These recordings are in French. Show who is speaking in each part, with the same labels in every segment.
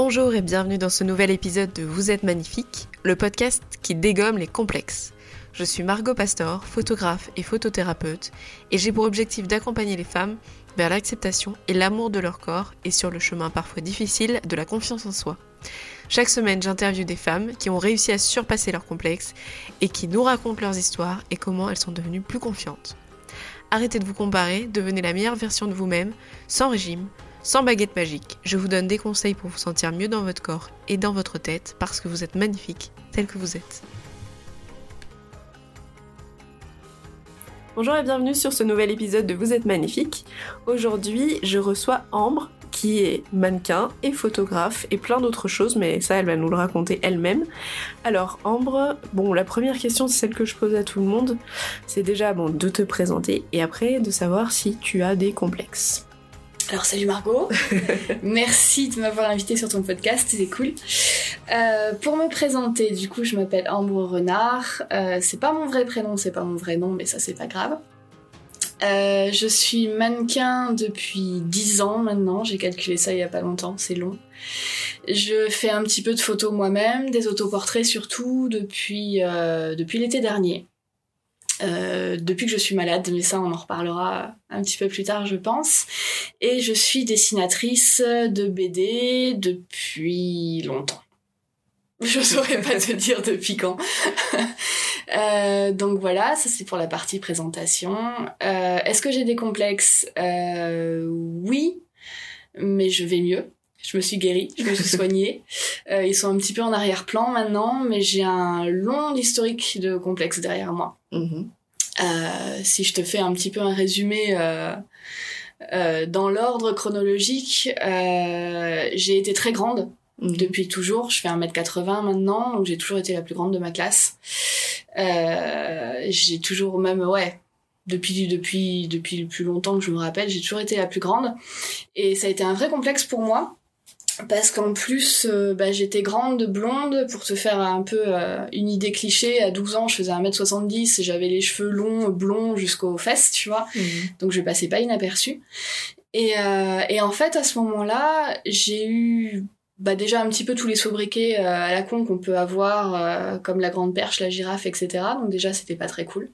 Speaker 1: Bonjour et bienvenue dans ce nouvel épisode de Vous êtes magnifique, le podcast qui dégomme les complexes. Je suis Margot Pastor, photographe et photothérapeute, et j'ai pour objectif d'accompagner les femmes vers l'acceptation et l'amour de leur corps et sur le chemin parfois difficile de la confiance en soi. Chaque semaine, j'interviewe des femmes qui ont réussi à surpasser leurs complexes et qui nous racontent leurs histoires et comment elles sont devenues plus confiantes. Arrêtez de vous comparer, devenez la meilleure version de vous-même, sans régime, sans baguette magique. Je vous donne des conseils pour vous sentir mieux dans votre corps et dans votre tête parce que vous êtes magnifique tel que vous êtes. Bonjour et bienvenue sur ce nouvel épisode de Vous êtes magnifique. Aujourd'hui, je reçois Ambre qui est mannequin et photographe et plein d'autres choses, mais ça, elle va nous le raconter elle-même. Alors, Ambre, bon, la première question, c'est celle que je pose à tout le monde. C'est déjà, bon, de te présenter et après de savoir si tu as des complexes.
Speaker 2: Alors salut Margot, merci de m'avoir invité sur ton podcast, c'est cool. Euh, pour me présenter, du coup je m'appelle Ambre Renard, euh, c'est pas mon vrai prénom, c'est pas mon vrai nom, mais ça c'est pas grave. Euh, je suis mannequin depuis 10 ans maintenant, j'ai calculé ça il y a pas longtemps, c'est long. Je fais un petit peu de photos moi-même, des autoportraits surtout depuis, euh, depuis l'été dernier. Euh, depuis que je suis malade, mais ça on en reparlera un petit peu plus tard je pense. Et je suis dessinatrice de BD depuis longtemps. Je saurais pas te dire depuis quand. Euh, donc voilà, ça c'est pour la partie présentation. Euh, Est-ce que j'ai des complexes? Oui, mais je vais mieux. Je me suis guérie, je me suis soignée. Euh, ils sont un petit peu en arrière-plan maintenant, mais j'ai un long historique de complexes derrière moi.
Speaker 1: Mm-hmm.
Speaker 2: Euh, si je te fais un petit peu un résumé euh, euh, dans l'ordre chronologique, euh, j'ai été très grande
Speaker 1: Mhm.
Speaker 2: depuis toujours. Je fais 1m80 maintenant, donc j'ai toujours été la plus grande de ma classe. Euh, j'ai toujours même, ouais, depuis, depuis, depuis le plus longtemps que je me rappelle, j'ai toujours été la plus grande. Et ça a été un vrai complexe pour moi. Parce qu'en plus, euh, bah, j'étais grande, blonde, pour te faire un peu euh, une idée cliché, à 12 ans, je faisais 1m70, j'avais les cheveux longs, blonds jusqu'aux fesses, tu vois, donc je passais pas inaperçue. Et, euh, et en fait, à ce moment-là, j'ai eu bah déjà un petit peu tous les sobriquets euh, à la con qu'on peut avoir, comme la grande perche, la girafe, etc. Donc déjà, c'était pas très cool.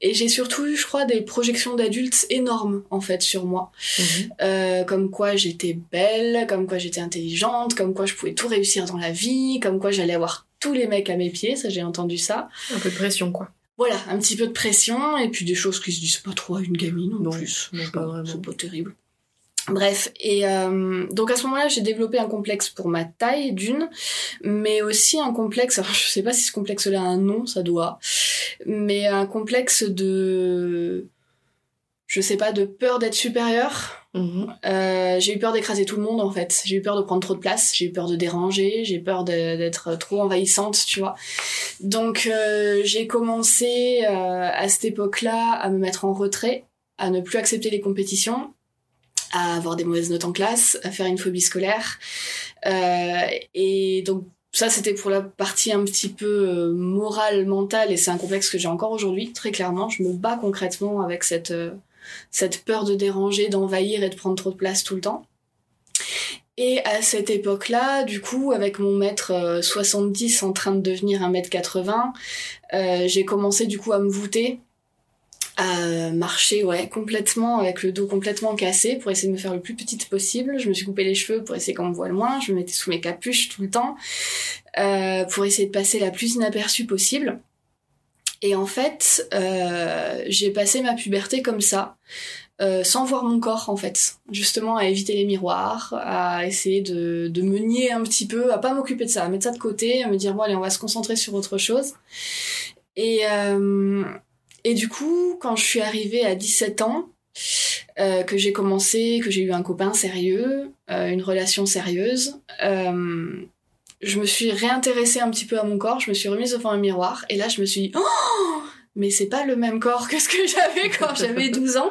Speaker 2: Et j'ai surtout eu, je crois, des projections d'adultes énormes, en fait, sur moi.
Speaker 1: Mhm.
Speaker 2: Euh, comme quoi j'étais belle, comme quoi j'étais intelligente, comme quoi je pouvais tout réussir dans la vie, comme quoi j'allais avoir tous les mecs à mes pieds, ça j'ai entendu ça.
Speaker 1: Un peu de pression quoi.
Speaker 2: Voilà, un petit peu de pression, et puis des choses qui se disent pas trop à une gamine en
Speaker 1: Non,
Speaker 2: plus.
Speaker 1: non, pas vraiment.
Speaker 2: C'est pas terrible. Bref, et euh, donc à ce moment-là, j'ai développé un complexe pour ma taille, d'une, mais aussi un complexe, alors je sais pas si ce complexe-là a un nom, ça doit, mais un complexe de, je sais pas, de peur d'être supérieure.
Speaker 1: Mhm.
Speaker 2: Euh, j'ai eu peur d'écraser tout le monde en fait. J'ai eu peur de prendre trop de place, j'ai eu peur de déranger, j'ai peur d'être trop envahissante, tu vois. Donc euh, j'ai commencé euh, à cette époque-là à me mettre en retrait, à ne plus accepter les compétitions, à avoir des mauvaises notes en classe, à faire une phobie scolaire. Euh, et donc ça c'était pour la partie un petit peu euh, morale, mentale, et c'est un complexe que j'ai encore aujourd'hui, très clairement. Je me bats concrètement avec cette, euh, cette peur de déranger, d'envahir et de prendre trop de place tout le temps. Et à cette époque-là, du coup, avec mon mètre euh, 70 en train de devenir un mètre 80, euh, j'ai commencé du coup à me voûter, à marcher ouais complètement avec le dos complètement cassé pour essayer de me faire le plus petite possible. Je me suis coupé les cheveux pour essayer qu'on me voit le moins. Je me mettais sous mes capuches tout le temps euh, pour essayer de passer la plus inaperçue possible. Et en fait, euh, j'ai passé ma puberté comme ça, euh, sans voir mon corps en fait, justement à éviter les miroirs, à essayer de, de me nier un petit peu, à pas m'occuper de ça, à mettre ça de côté, à me dire bon allez on va se concentrer sur autre chose. Et euh, et du coup, quand je suis arrivée à 17 ans, euh, que j'ai commencé, que j'ai eu un copain sérieux, euh, une relation sérieuse, euh, je me suis réintéressée un petit peu à mon corps, je me suis remise devant un miroir, et là je me suis dit, oh mais c'est pas le même corps que ce que j'avais quand j'avais 12 ans.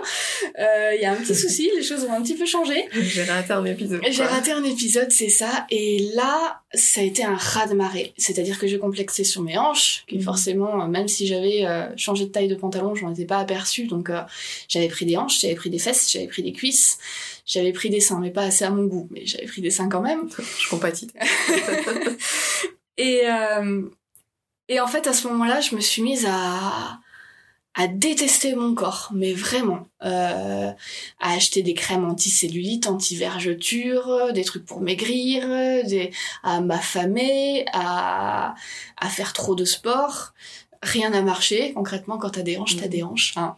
Speaker 2: Euh, Il y a un petit souci, les choses ont un petit peu changé.
Speaker 1: J'ai raté un épisode.
Speaker 2: J'ai raté un épisode, c'est ça. Et là, ça a été un raz de marée. C'est-à-dire que j'ai complexé sur mes hanches, qui
Speaker 1: Mhm.
Speaker 2: forcément, euh, même si j'avais euh, changé de taille de pantalon, je m'en étais pas aperçue. Donc euh, j'avais pris des hanches, j'avais pris des fesses, j'avais pris des cuisses, j'avais pris des seins, mais pas assez à mon goût. Mais j'avais pris des seins quand même.
Speaker 1: Je compatis.
Speaker 2: Et, euh, et en fait, à ce moment-là, je me suis mise à, détester mon corps, mais vraiment. Euh, à acheter des crèmes anti-cellulite, anti-vergeture, des trucs pour maigrir, des, à m'affamer, à faire trop de sport. Rien n'a marché. Concrètement, quand t'as des hanches, t'as des hanches. hein.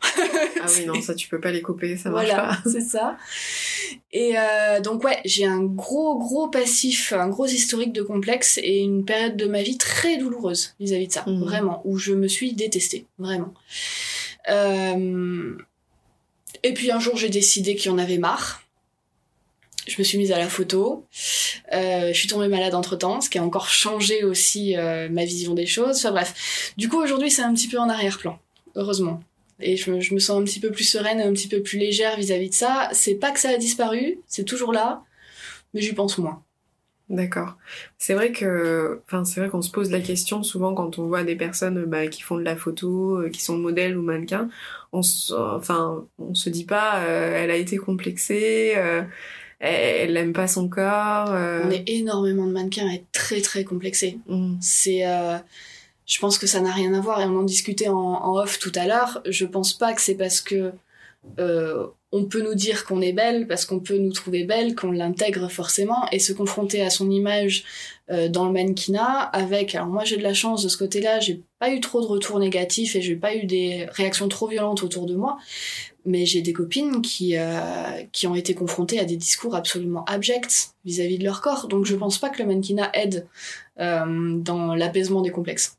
Speaker 1: ah oui, non, ça tu peux pas les couper, ça marche
Speaker 2: Voilà,
Speaker 1: pas.
Speaker 2: c'est ça. Et euh, donc ouais, j'ai un gros gros passif, un gros historique de complexe et une période de ma vie très douloureuse vis-à-vis de ça,
Speaker 1: Mhm.
Speaker 2: vraiment, où je me suis détestée, vraiment. Euh, Et puis un jour, j'ai décidé qu'il y en avait marre. Je me suis mise à la photo. Euh, je suis tombée malade entre temps, ce qui a encore changé aussi euh, ma vision des choses. Enfin bref. Du coup, aujourd'hui, c'est un petit peu en arrière-plan. Heureusement. Et je me, sens un petit peu plus sereine, un petit peu plus légère vis-à-vis de ça. C'est pas que ça a disparu, c'est toujours là, mais j'y pense moins.
Speaker 1: D'accord. C'est vrai que, enfin, c'est vrai qu'on se pose la question souvent quand on voit des personnes bah, qui font de la photo, euh, qui sont modèles ou mannequins. On se, enfin, on se dit pas, elle a été complexée, elle, elle aime pas son corps. euh,
Speaker 2: On est énormément de mannequins à être très très complexés.
Speaker 1: mm,
Speaker 2: C'est, euh, je pense que ça n'a rien à voir et on en discutait en, en off tout à l'heure. Je pense pas que c'est parce que euh, on peut nous dire qu'on est belle, parce qu'on peut nous trouver belle, qu'on l'intègre forcément et se confronter à son image dans le mannequinat avec. Alors moi j'ai de la chance de ce côté-là, j'ai pas eu trop de retours négatifs et j'ai pas eu des réactions trop violentes autour de moi. Mais j'ai des copines qui euh, qui ont été confrontées à des discours absolument abjects vis-à-vis de leur corps. Donc je pense pas que le mannequinat aide euh, dans l'apaisement des complexes.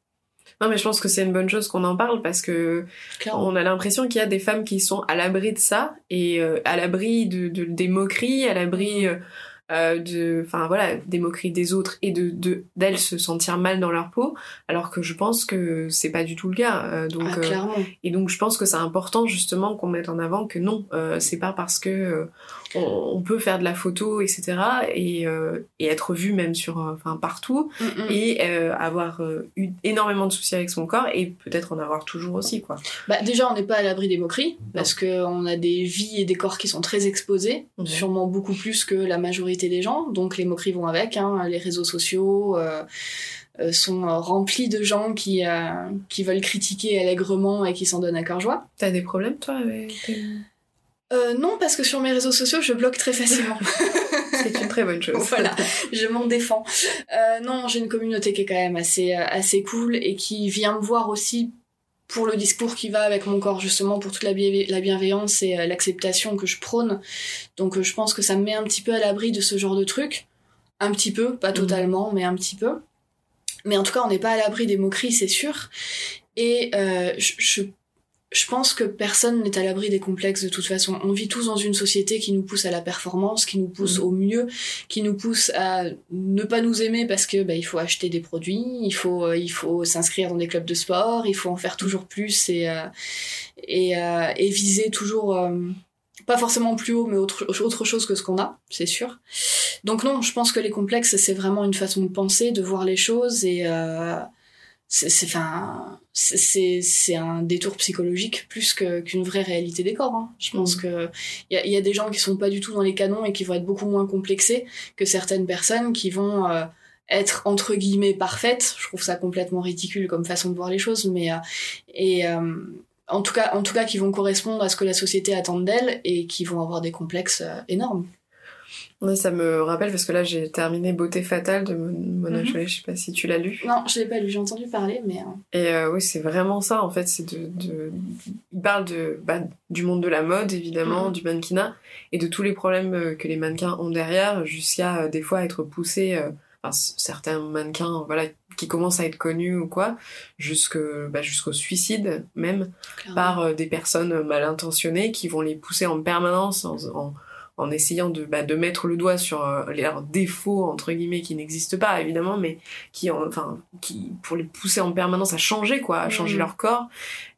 Speaker 1: Non, mais je pense que c'est une bonne chose qu'on en parle parce que
Speaker 2: Clairement.
Speaker 1: on a l'impression qu'il y a des femmes qui sont à l'abri de ça et euh, à l'abri de, de- des moqueries, à l'abri euh, de, enfin voilà, des moqueries des autres et de de- d'elles se sentir mal dans leur peau, alors que je pense que c'est pas du tout le cas. Euh, donc
Speaker 2: Ah,
Speaker 1: euh,
Speaker 2: clairement.
Speaker 1: et donc je pense que c'est important justement qu'on mette en avant que non, c'est pas parce que on, on peut faire de la photo, etc. et, et être vu même sur, enfin partout
Speaker 2: Mm, mm.
Speaker 1: et avoir eu énormément de soucis avec son corps et peut-être en avoir toujours aussi quoi.
Speaker 2: Bah, déjà, on n'est pas à l'abri des moqueries, parce qu'on a des vies et des corps qui sont très exposés, sûrement beaucoup plus que la majorité des gens, donc les moqueries vont avec, hein, les réseaux sociaux euh, euh, sont euh, remplis de gens qui, qui veulent critiquer allègrement et qui s'en donnent à cœur joie.
Speaker 1: T'as des problèmes toi avec
Speaker 2: Euh, non, parce que sur mes réseaux sociaux, je bloque très facilement.
Speaker 1: C'est une très bonne chose.
Speaker 2: voilà, je m'en défends. Euh, non, j'ai une communauté qui est quand même assez, assez cool et qui vient me voir aussi pour le discours qui va avec mon corps, justement, pour toute la, bienve- la bienveillance et euh, l'acceptation que je prône. Donc euh, je pense que ça me met un petit peu à l'abri de ce genre de truc. Un petit peu, pas totalement, mais un petit peu. Mais en tout cas, on n'est pas à l'abri des moqueries, c'est sûr. Et euh, je, je je pense que personne n'est à l'abri des complexes de toute façon. On vit tous dans une société qui nous pousse à la performance, qui nous pousse
Speaker 1: Mhm.
Speaker 2: au mieux, qui nous pousse à ne pas nous aimer parce que bah, il faut acheter des produits, il faut euh, il faut s'inscrire dans des clubs de sport, il faut en faire toujours plus et euh, et, euh, et viser toujours euh, pas forcément plus haut mais autre autre chose que ce qu'on a, c'est sûr. Donc non, je pense que les complexes c'est vraiment une façon de penser, de voir les choses et euh, c'est c'est- enfin c'est- un détour psychologique plus que qu'une vraie réalité des corps hein. je pense
Speaker 1: Mhm.
Speaker 2: que il y a, y a des gens qui sont pas du tout dans les canons et qui vont être beaucoup moins complexés que certaines personnes qui vont euh, être entre guillemets parfaites je trouve ça complètement ridicule comme façon de voir les choses mais euh, et euh, en tout cas en tout cas qui vont correspondre à ce que la société attend d'elles et qui vont avoir des complexes euh, énormes
Speaker 1: Ouais, ça me rappelle parce que là j'ai terminé Beauté fatale de Mon- Mona
Speaker 2: Mhm.
Speaker 1: Chollet, je sais pas si tu l'as lu.
Speaker 2: non je l'ai pas lu j'ai entendu parler mais euh,
Speaker 1: Et euh, oui, c'est vraiment ça en fait. C'est de, de, il parle de bah, du monde de la mode évidemment,
Speaker 2: Mhm.
Speaker 1: du mannequinat et de tous les problèmes euh, que les mannequins ont derrière, jusqu'à des fois être poussés. euh, enfin, certains mannequins, voilà, qui commencent à être connus ou quoi, jusque bah, jusqu'au suicide même
Speaker 2: clairement.
Speaker 1: par euh, des personnes mal intentionnées qui vont les pousser en permanence en, en, en essayant de, bah, de mettre le doigt sur euh, leurs défauts entre guillemets qui n'existent pas évidemment mais qui enfin qui pour les pousser en permanence à changer quoi à changer
Speaker 2: Mhm.
Speaker 1: leur corps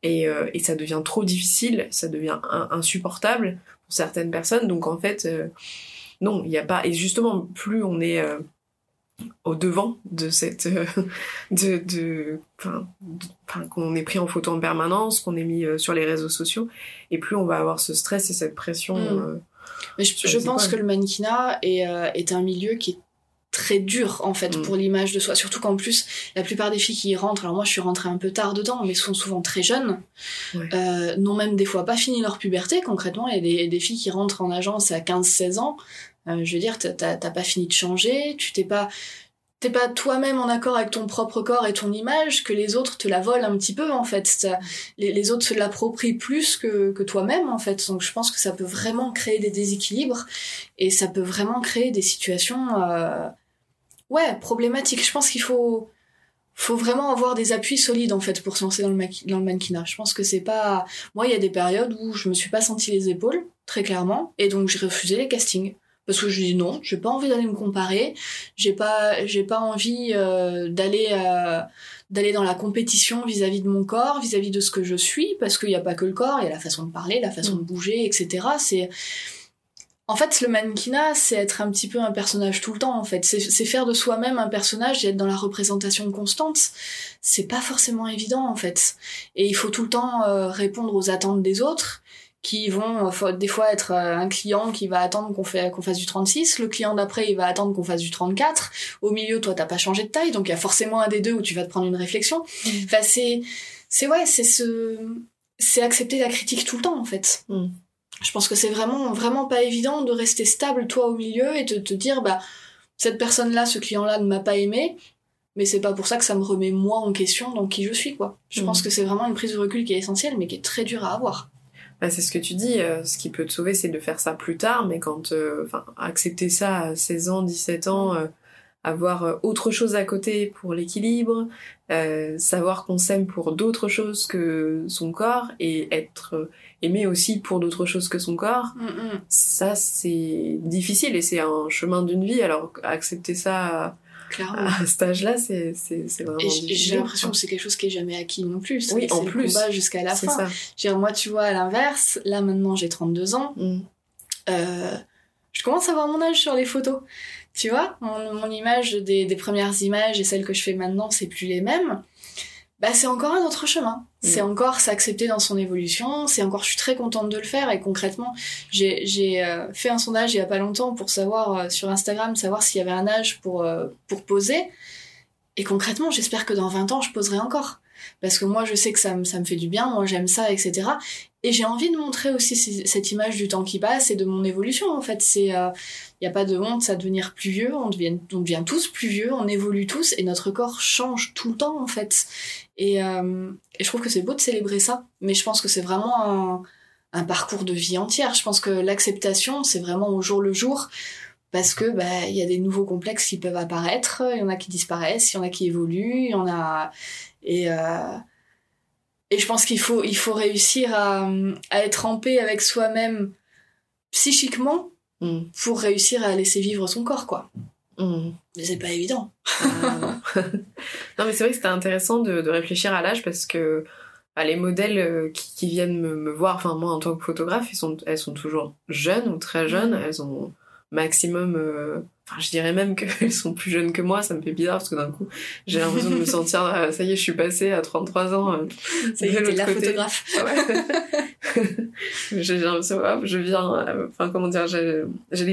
Speaker 1: et, euh, et ça devient trop difficile ça devient in- insupportable pour certaines personnes donc en fait euh, non il n'y a pas et justement plus on est euh, au devant de cette euh, de de enfin, qu'on est pris en photo en permanence qu'on est mis euh, sur les réseaux sociaux et plus on va avoir ce stress et cette pression
Speaker 2: Mm. Mais je, pense que le mannequinat est, euh, est un milieu qui est très dur en fait
Speaker 1: Mm.
Speaker 2: pour l'image de soi. Surtout qu'en plus, la plupart des filles qui y rentrent, alors moi je suis rentrée un peu tard dedans, mais sont souvent très jeunes,
Speaker 1: Ouais.
Speaker 2: euh, n'ont même des fois pas fini leur puberté concrètement. Il y a des, des filles qui rentrent en agence à 15-16 ans. Euh, je veux dire, t'as pas fini de changer, tu t'es pas t'es pas toi-même en accord avec ton propre corps et ton image, que les autres te la volent un petit peu en fait. Les, autres se l'approprient plus que, toi-même en fait. Donc je pense que ça peut vraiment créer des déséquilibres et ça peut vraiment créer des situations euh, ouais problématiques. Je pense qu'il faut faut vraiment avoir des appuis solides en fait pour se lancer dans le, dans le mannequinat. Je pense que c'est pas moi il y a des périodes où je me suis pas senti les épaules très clairement et donc j'ai refusé les castings parce que je dis non, j'ai pas envie d'aller me comparer, j'ai pas j'ai pas envie euh, d'aller euh, d'aller dans la compétition vis-à-vis de mon corps, vis-à-vis de ce que je suis parce qu'il y a pas que le corps, il y a la façon de parler, la façon
Speaker 1: Mm.
Speaker 2: de bouger, etc. C'est en fait, le mannequinat, c'est être un petit peu un personnage tout le temps, en fait. C'est c'est faire de soi-même un personnage et être dans la représentation constante. C'est pas forcément évident, en fait. Et il faut tout le temps euh, répondre aux attentes des autres, qui vont euh, des fois être euh, un client qui va attendre qu'on fait qu'on fasse du 36, le client d'après, il va attendre qu'on fasse du 34. Au milieu, toi, t'as pas changé de taille, donc il y a forcément un des deux où tu vas te prendre une réflexion. Enfin, c'est, c'est ouais, c'est ce, c'est accepter la critique tout le temps, en fait.
Speaker 1: Mm.
Speaker 2: Je pense que c'est vraiment, vraiment pas évident de rester stable, toi, au milieu, et de te dire, bah, cette personne-là, ce client-là ne m'a pas aimé, mais c'est pas pour ça que ça me remet moi en question dans qui je suis, quoi. Je
Speaker 1: Mm.
Speaker 2: pense que c'est vraiment une prise de recul qui est essentielle, mais qui est très dure à avoir.
Speaker 1: Bah, c'est ce que tu dis, euh, ce qui peut te sauver, c'est de faire ça plus tard, mais quand, euh, enfin, accepter ça à 16 ans, 17 ans, euh, avoir euh, autre chose à côté pour l'équilibre, euh, savoir qu'on s'aime pour d'autres choses que son corps et être aimé aussi pour d'autres choses que son corps,
Speaker 2: Mm,
Speaker 1: ça c'est difficile et c'est un chemin d'une vie. Alors accepter ça
Speaker 2: Clairement.
Speaker 1: à cet âge-là, c'est vraiment
Speaker 2: j'ai l'impression que c'est quelque chose qui est jamais acquis non plus.
Speaker 1: Oui, en plus.
Speaker 2: jusqu'à la fin.
Speaker 1: ça.
Speaker 2: Moi, tu vois, à l'inverse, là maintenant j'ai 32 ans,
Speaker 1: Mm.
Speaker 2: euh, je commence à voir mon âge sur les photos. Tu vois, mon, mon image des, des premières images et celles que je fais maintenant, c'est plus les mêmes. Bah, c'est encore un autre chemin. C'est encore s'accepter dans son évolution. C'est encore, je suis très contente de le faire. Et concrètement, j'ai euh, fait un sondage il y a pas longtemps pour savoir euh, sur Instagram, savoir s'il y avait un âge pour euh, pour poser. Et concrètement, j'espère que dans 20 ans, je poserai encore. Parce que moi, je sais que ça me, ça me fait du bien, moi j'aime ça, etc. Et j'ai envie de montrer aussi cette image du temps qui passe et de mon évolution, en fait. C'est, il n'y a pas de honte à devenir plus vieux, on devient, on devient tous plus vieux, on évolue tous, et notre corps change tout le temps, en fait. Et, euh, et je trouve que c'est beau de célébrer ça, mais je pense que c'est vraiment un, un parcours de vie entière. Je pense que l'acceptation, c'est vraiment au jour le jour, parce que bah il y a des nouveaux complexes qui peuvent apparaître, il y en a qui disparaissent, il y en a qui évoluent, il y en a et euh, et je pense qu'il faut il faut réussir à, à être en paix avec soi-même psychiquement
Speaker 1: Mm.
Speaker 2: pour réussir à laisser vivre son corps quoi.
Speaker 1: Mm.
Speaker 2: Mais c'est pas évident.
Speaker 1: non mais c'est vrai que c'était intéressant de, de réfléchir à l'âge parce que bah, les modèles euh, qui, qui viennent me, me voir, enfin moi en tant que photographe, ils sont, elles sont toujours jeunes ou très jeunes,
Speaker 2: Mhm.
Speaker 1: elles ont maximum, euh, enfin je dirais même qu'elles sont plus jeunes que moi, ça me fait bizarre parce que d'un coup j'ai l'impression de me sentir, euh, ça y est je suis passée à 33 ans. euh,
Speaker 2: Ça y est, la
Speaker 1: côté.
Speaker 2: photographe.
Speaker 1: Ah ouais. J'ai l'impression, hop, je viens, euh, enfin comment dire, j'ai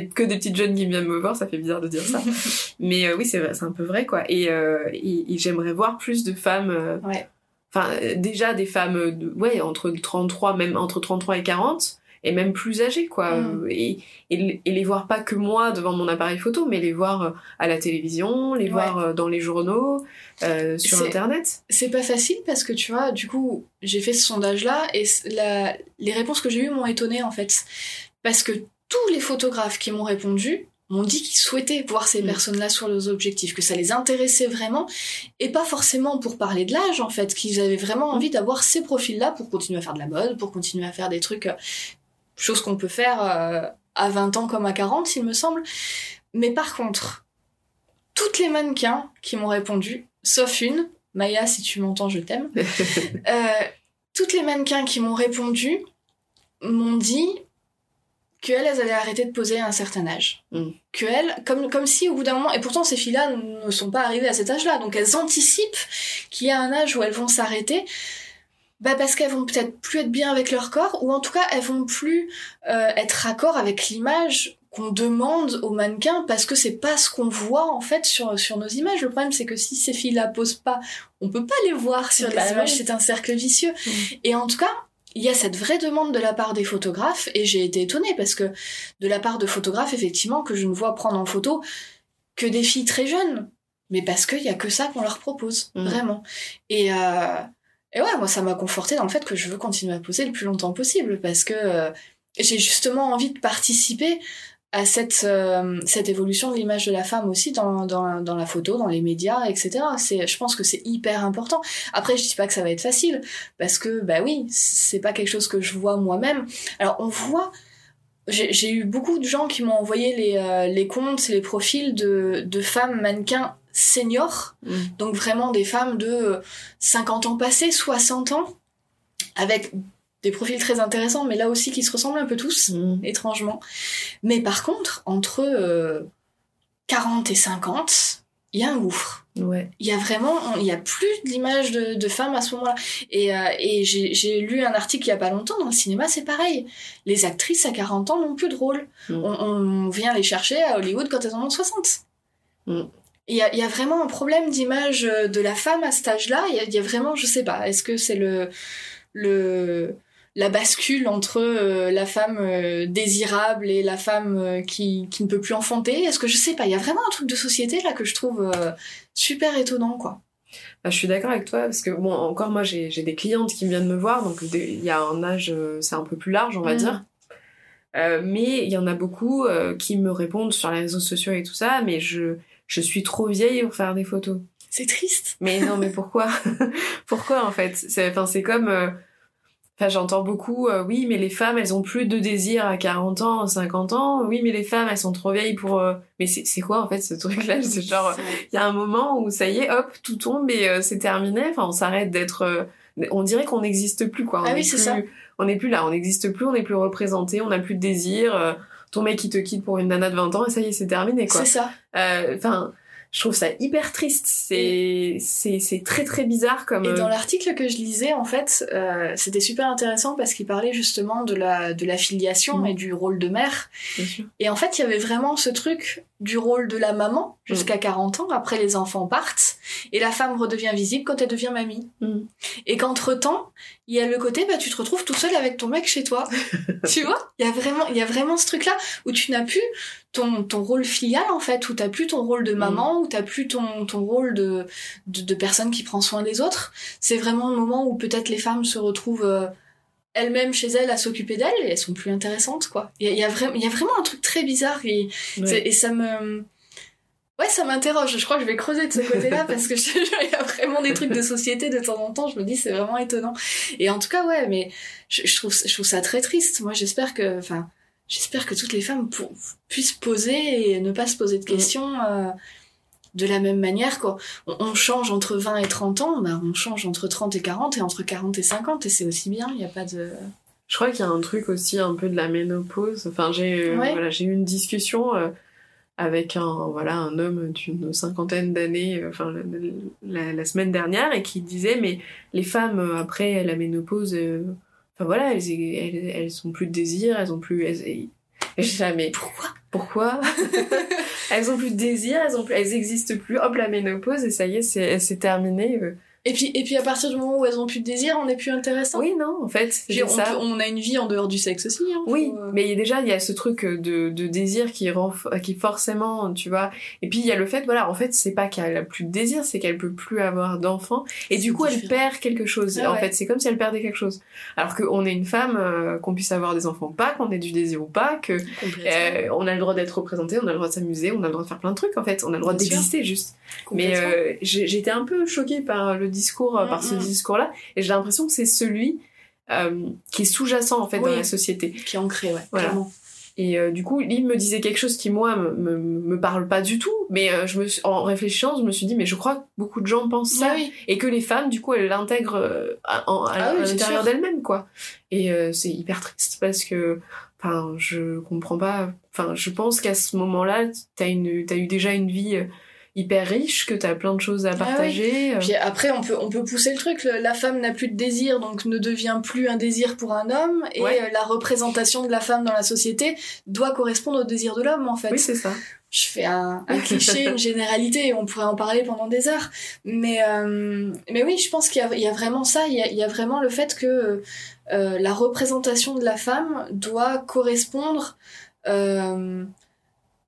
Speaker 1: que des petites jeunes qui viennent me voir, ça fait bizarre de dire ça. Mais euh, oui, c'est un peu vrai quoi. Et, euh, et- et j'aimerais voir plus de femmes.
Speaker 2: Ouais.
Speaker 1: Enfin, déjà des femmes, de- ouais, entre 33, même entre 33 et 40, et même plus âgées quoi.
Speaker 2: Mm.
Speaker 1: Et, et, et les voir pas que moi devant mon appareil photo, mais les voir euh, à la télévision, les
Speaker 2: Ouais.
Speaker 1: voir euh, dans les journaux, euh, sur internet.
Speaker 2: C'est pas facile parce que tu vois, du coup, j'ai fait ce sondage-là et la- les réponses que j'ai eues m'ont étonnée en fait. Parce que tous les photographes qui m'ont répondu m'ont dit qu'ils souhaitaient voir ces
Speaker 1: Mm.
Speaker 2: personnes-là sur leurs objectifs, que ça les intéressait vraiment, et pas forcément pour parler de l'âge en fait, qu'ils avaient vraiment envie d'avoir ces profils-là pour continuer à faire de la mode, pour continuer à faire des trucs, choses qu'on peut faire euh, à 20 ans comme à 40, il me semble. Mais par contre, toutes les mannequins qui m'ont répondu, sauf une, Maya, si tu m'entends, je t'aime. euh, toutes les mannequins qui m'ont répondu m'ont dit qu'elles, elles allaient arrêter de poser à un certain âge.
Speaker 1: Mm.
Speaker 2: Comme, comme si au bout d'un moment, et pourtant ces filles-là ne sont pas arrivées à cet âge-là, donc elles anticipent qu'il y a un âge où elles vont s'arrêter, bah parce qu'elles vont peut-être plus être bien avec leur corps, ou en tout cas elles vont plus euh, être raccord avec l'image qu'on demande aux mannequins parce que c'est pas ce qu'on voit en fait sur sur nos images. Le problème c'est que si ces filles-là posent pas, on peut pas les voir sur
Speaker 1: Bah
Speaker 2: les images. C'est un cercle vicieux.
Speaker 1: Mm.
Speaker 2: Et en tout cas, il y a cette vraie demande de la part des photographes et j'ai été étonnée parce que de la part de photographes effectivement que je ne vois prendre en photo que des filles très jeunes, mais parce qu'il y a que ça qu'on leur propose
Speaker 1: Mm.
Speaker 2: vraiment. Et euh, et ouais, moi ça m'a conforté dans le fait que je veux continuer à poser le plus longtemps possible parce que euh, j'ai justement envie de participer à cette euh, cette évolution de l'image de la femme aussi dans, dans dans la photo, dans les médias, etc. C'est je pense que c'est hyper important. Après, je dis pas que ça va être facile parce que bah oui, c'est pas quelque chose que je vois moi-même. Alors on voit j'ai eu beaucoup de gens qui m'ont envoyé les, euh, les comptes, les profils de, de femmes mannequins seniors,
Speaker 1: Mm.
Speaker 2: donc vraiment des femmes de euh, 50 ans passés, 60 ans, avec des profils très intéressants, mais là aussi qui se ressemblent un peu tous,
Speaker 1: Mm.
Speaker 2: étrangement. Mais par contre, entre euh, 40 et 50, il y a un gouffre.
Speaker 1: Ouais.
Speaker 2: Il y a vraiment, il y a plus d'image de, de femmes à ce moment-là. Et, euh, et j'ai lu un article il y a pas longtemps, dans le cinéma c'est pareil. Les actrices à 40 ans n'ont plus de rôle.
Speaker 1: Mm.
Speaker 2: On, on vient les chercher à Hollywood quand elles en ont 60.
Speaker 1: Mm.
Speaker 2: Il y, a, il y a vraiment un problème d'image de la femme à cet âge-là. Il y a, il y a vraiment, je sais pas, est-ce que c'est le, le, la bascule entre euh, la femme euh, désirable et la femme euh, qui, qui ne peut plus enfanter? Est-ce que je sais pas Il y a vraiment un truc de société là que je trouve euh, super étonnant, quoi.
Speaker 1: Bah, je suis d'accord avec toi parce que bon encore moi j'ai j'ai des clientes qui viennent me voir donc il y a un âge euh, c'est un peu plus large on va
Speaker 2: Mhm.
Speaker 1: dire Euh, mais il y en a beaucoup euh, qui me répondent sur les réseaux sociaux et tout ça mais je je suis trop vieille pour faire des photos
Speaker 2: C'est triste.
Speaker 1: mais non mais pourquoi? Pourquoi en fait? C'est enfin c'est comme euh, Enfin, j'entends beaucoup, euh, oui, mais les femmes, elles ont plus de désir à 40 ans, 50 ans. Oui, mais les femmes, elles sont trop vieilles pour... euh, Mais c'est c'est quoi, en fait, ce truc-là? C'est genre, il y a un moment où ça y est, hop, tout tombe et euh, c'est terminé. Enfin, on s'arrête d'être. euh, on dirait qu'on n'existe plus, quoi. On
Speaker 2: Ah oui,
Speaker 1: est
Speaker 2: c'est
Speaker 1: plus-
Speaker 2: ça.
Speaker 1: On n'est plus là, on n'existe plus, on n'est plus représenté, on n'a plus de désir. Euh, ton mec, il te quitte pour une nana de 20 ans et ça y est, c'est terminé, quoi.
Speaker 2: C'est ça.
Speaker 1: Euh, Enfin, je trouve ça hyper triste. C'est c'est c'est très très bizarre comme.
Speaker 2: Et
Speaker 1: euh,
Speaker 2: dans l'article que je lisais, en fait, euh, c'était super intéressant parce qu'il parlait justement de la, de la filiation
Speaker 1: Mhm.
Speaker 2: et du rôle de mère.
Speaker 1: bien sûr.
Speaker 2: Et en fait, il y avait vraiment ce truc du rôle de la maman jusqu'à
Speaker 1: Mm.
Speaker 2: 40 ans, après les enfants partent, et la femme redevient visible quand elle devient mamie.
Speaker 1: Mhm.
Speaker 2: Et qu'entre-temps, il y a le côté, bah, tu te retrouves tout seul avec ton mec chez toi. tu vois? Il y a vraiment, il y a vraiment ce truc-là où tu n'as plus ton, ton rôle filial, en fait, où t'as plus ton rôle de maman, où t'as plus ton, ton rôle de, de, de personne qui prend soin des autres. C'est vraiment le moment où peut-être les femmes se retrouvent euh, elles-mêmes chez elles à s'occuper d'elles et elles sont plus intéressantes, quoi. Il y a, y, a y vraiment un truc très bizarre et,
Speaker 1: Ouais.
Speaker 2: et ça me... Ouais, ça m'interroge. Je crois que je vais creuser de ce côté-là parce que je il y a vraiment des trucs de société de temps en temps. Je me dis, c'est vraiment étonnant. Et en tout cas, ouais, mais je, je trouve, je trouve ça très triste. Moi, j'espère que, enfin, j'espère que toutes les femmes pour- puissent poser et ne pas se poser de questions euh, de la même manière. Quoi. On, on change entre 20 et 30 ans, bah, on change entre 30 et 40 et entre 40 et 50 et c'est aussi bien. Il n'y a pas de...
Speaker 1: Je crois qu'il y a un truc aussi un peu de la ménopause. Enfin, j'ai euh,
Speaker 2: Ouais.
Speaker 1: voilà, j'ai eu une discussion euh, avec un voilà un homme d'une cinquantaine d'années, euh, enfin la, semaine dernière, et qui disait mais les femmes euh, après la ménopause, euh, enfin voilà, elles, elles elles ont plus de désir, elles ont plus, elles, et je dis, ah, mais
Speaker 2: Pourquoi?
Speaker 1: Pourquoi? Elles ont plus de désir, elles ont plus, elles existent plus. Hop la ménopause et ça y est, c'est c'est terminé. Euh.
Speaker 2: et puis, et puis à partir du moment où elles ont plus de désir, on n'est plus intéressant.
Speaker 1: Oui non, en fait
Speaker 2: on,
Speaker 1: ça.
Speaker 2: peut- on a une vie en dehors du sexe aussi. Hein,
Speaker 1: Oui,
Speaker 2: faut, euh,
Speaker 1: mais déjà il y a ce truc de, de désir qui rend qui forcément tu vois et puis il y a le fait voilà en fait c'est pas qu'elle a plus de désir c'est qu'elle peut plus avoir d'enfants et du coup elle perd quelque chose
Speaker 2: Ah
Speaker 1: en
Speaker 2: ouais.
Speaker 1: fait c'est comme si elle perdait quelque chose alors qu'on est une femme euh, qu'on puisse avoir des enfants ou pas qu'on ait du désir ou pas que euh, on a le droit d'être représenté on a le droit de s'amuser on a le droit de faire plein de trucs en fait on a le droit d'exister juste mais euh, j'étais un peu choquée par le discours, euh, par ce discours-là, et j'ai l'impression que c'est celui euh, qui est sous-jacent en fait dans la société.
Speaker 2: qui est ancré, ouais,
Speaker 1: Voilà.
Speaker 2: clairement.
Speaker 1: Et euh, du coup, il me disait quelque chose qui, moi, me, me, me parle pas du tout. Mais euh, je me suis- en réfléchissant, je me suis dit, mais je crois que beaucoup de gens pensent ça.
Speaker 2: Oui.
Speaker 1: Et que les femmes, du coup, elles l'intègrent à,
Speaker 2: Ah
Speaker 1: l'intérieur d'elles-mêmes, quoi. Et c'est hyper triste parce que, enfin, je comprends pas. Enfin, je pense qu'à ce moment-là, t'as eu déjà une vie hyper riche, que t'as plein de choses à
Speaker 2: Ah oui.
Speaker 1: partager. euh.
Speaker 2: Puis après, on peut, on peut pousser le truc. La femme n'a plus de désir, donc ne devient plus un désir pour un homme. Et
Speaker 1: Ouais.
Speaker 2: euh, la représentation de la femme dans la société doit correspondre au désir de l'homme, en fait.
Speaker 1: Oui, c'est ça.
Speaker 2: je fais un, un cliché, une généralité, et on pourrait en parler pendant des heures. Mais, euh, mais oui, je pense qu'il y y a vraiment ça, il y a, il y a vraiment le fait que euh, la représentation de la femme doit correspondre euh,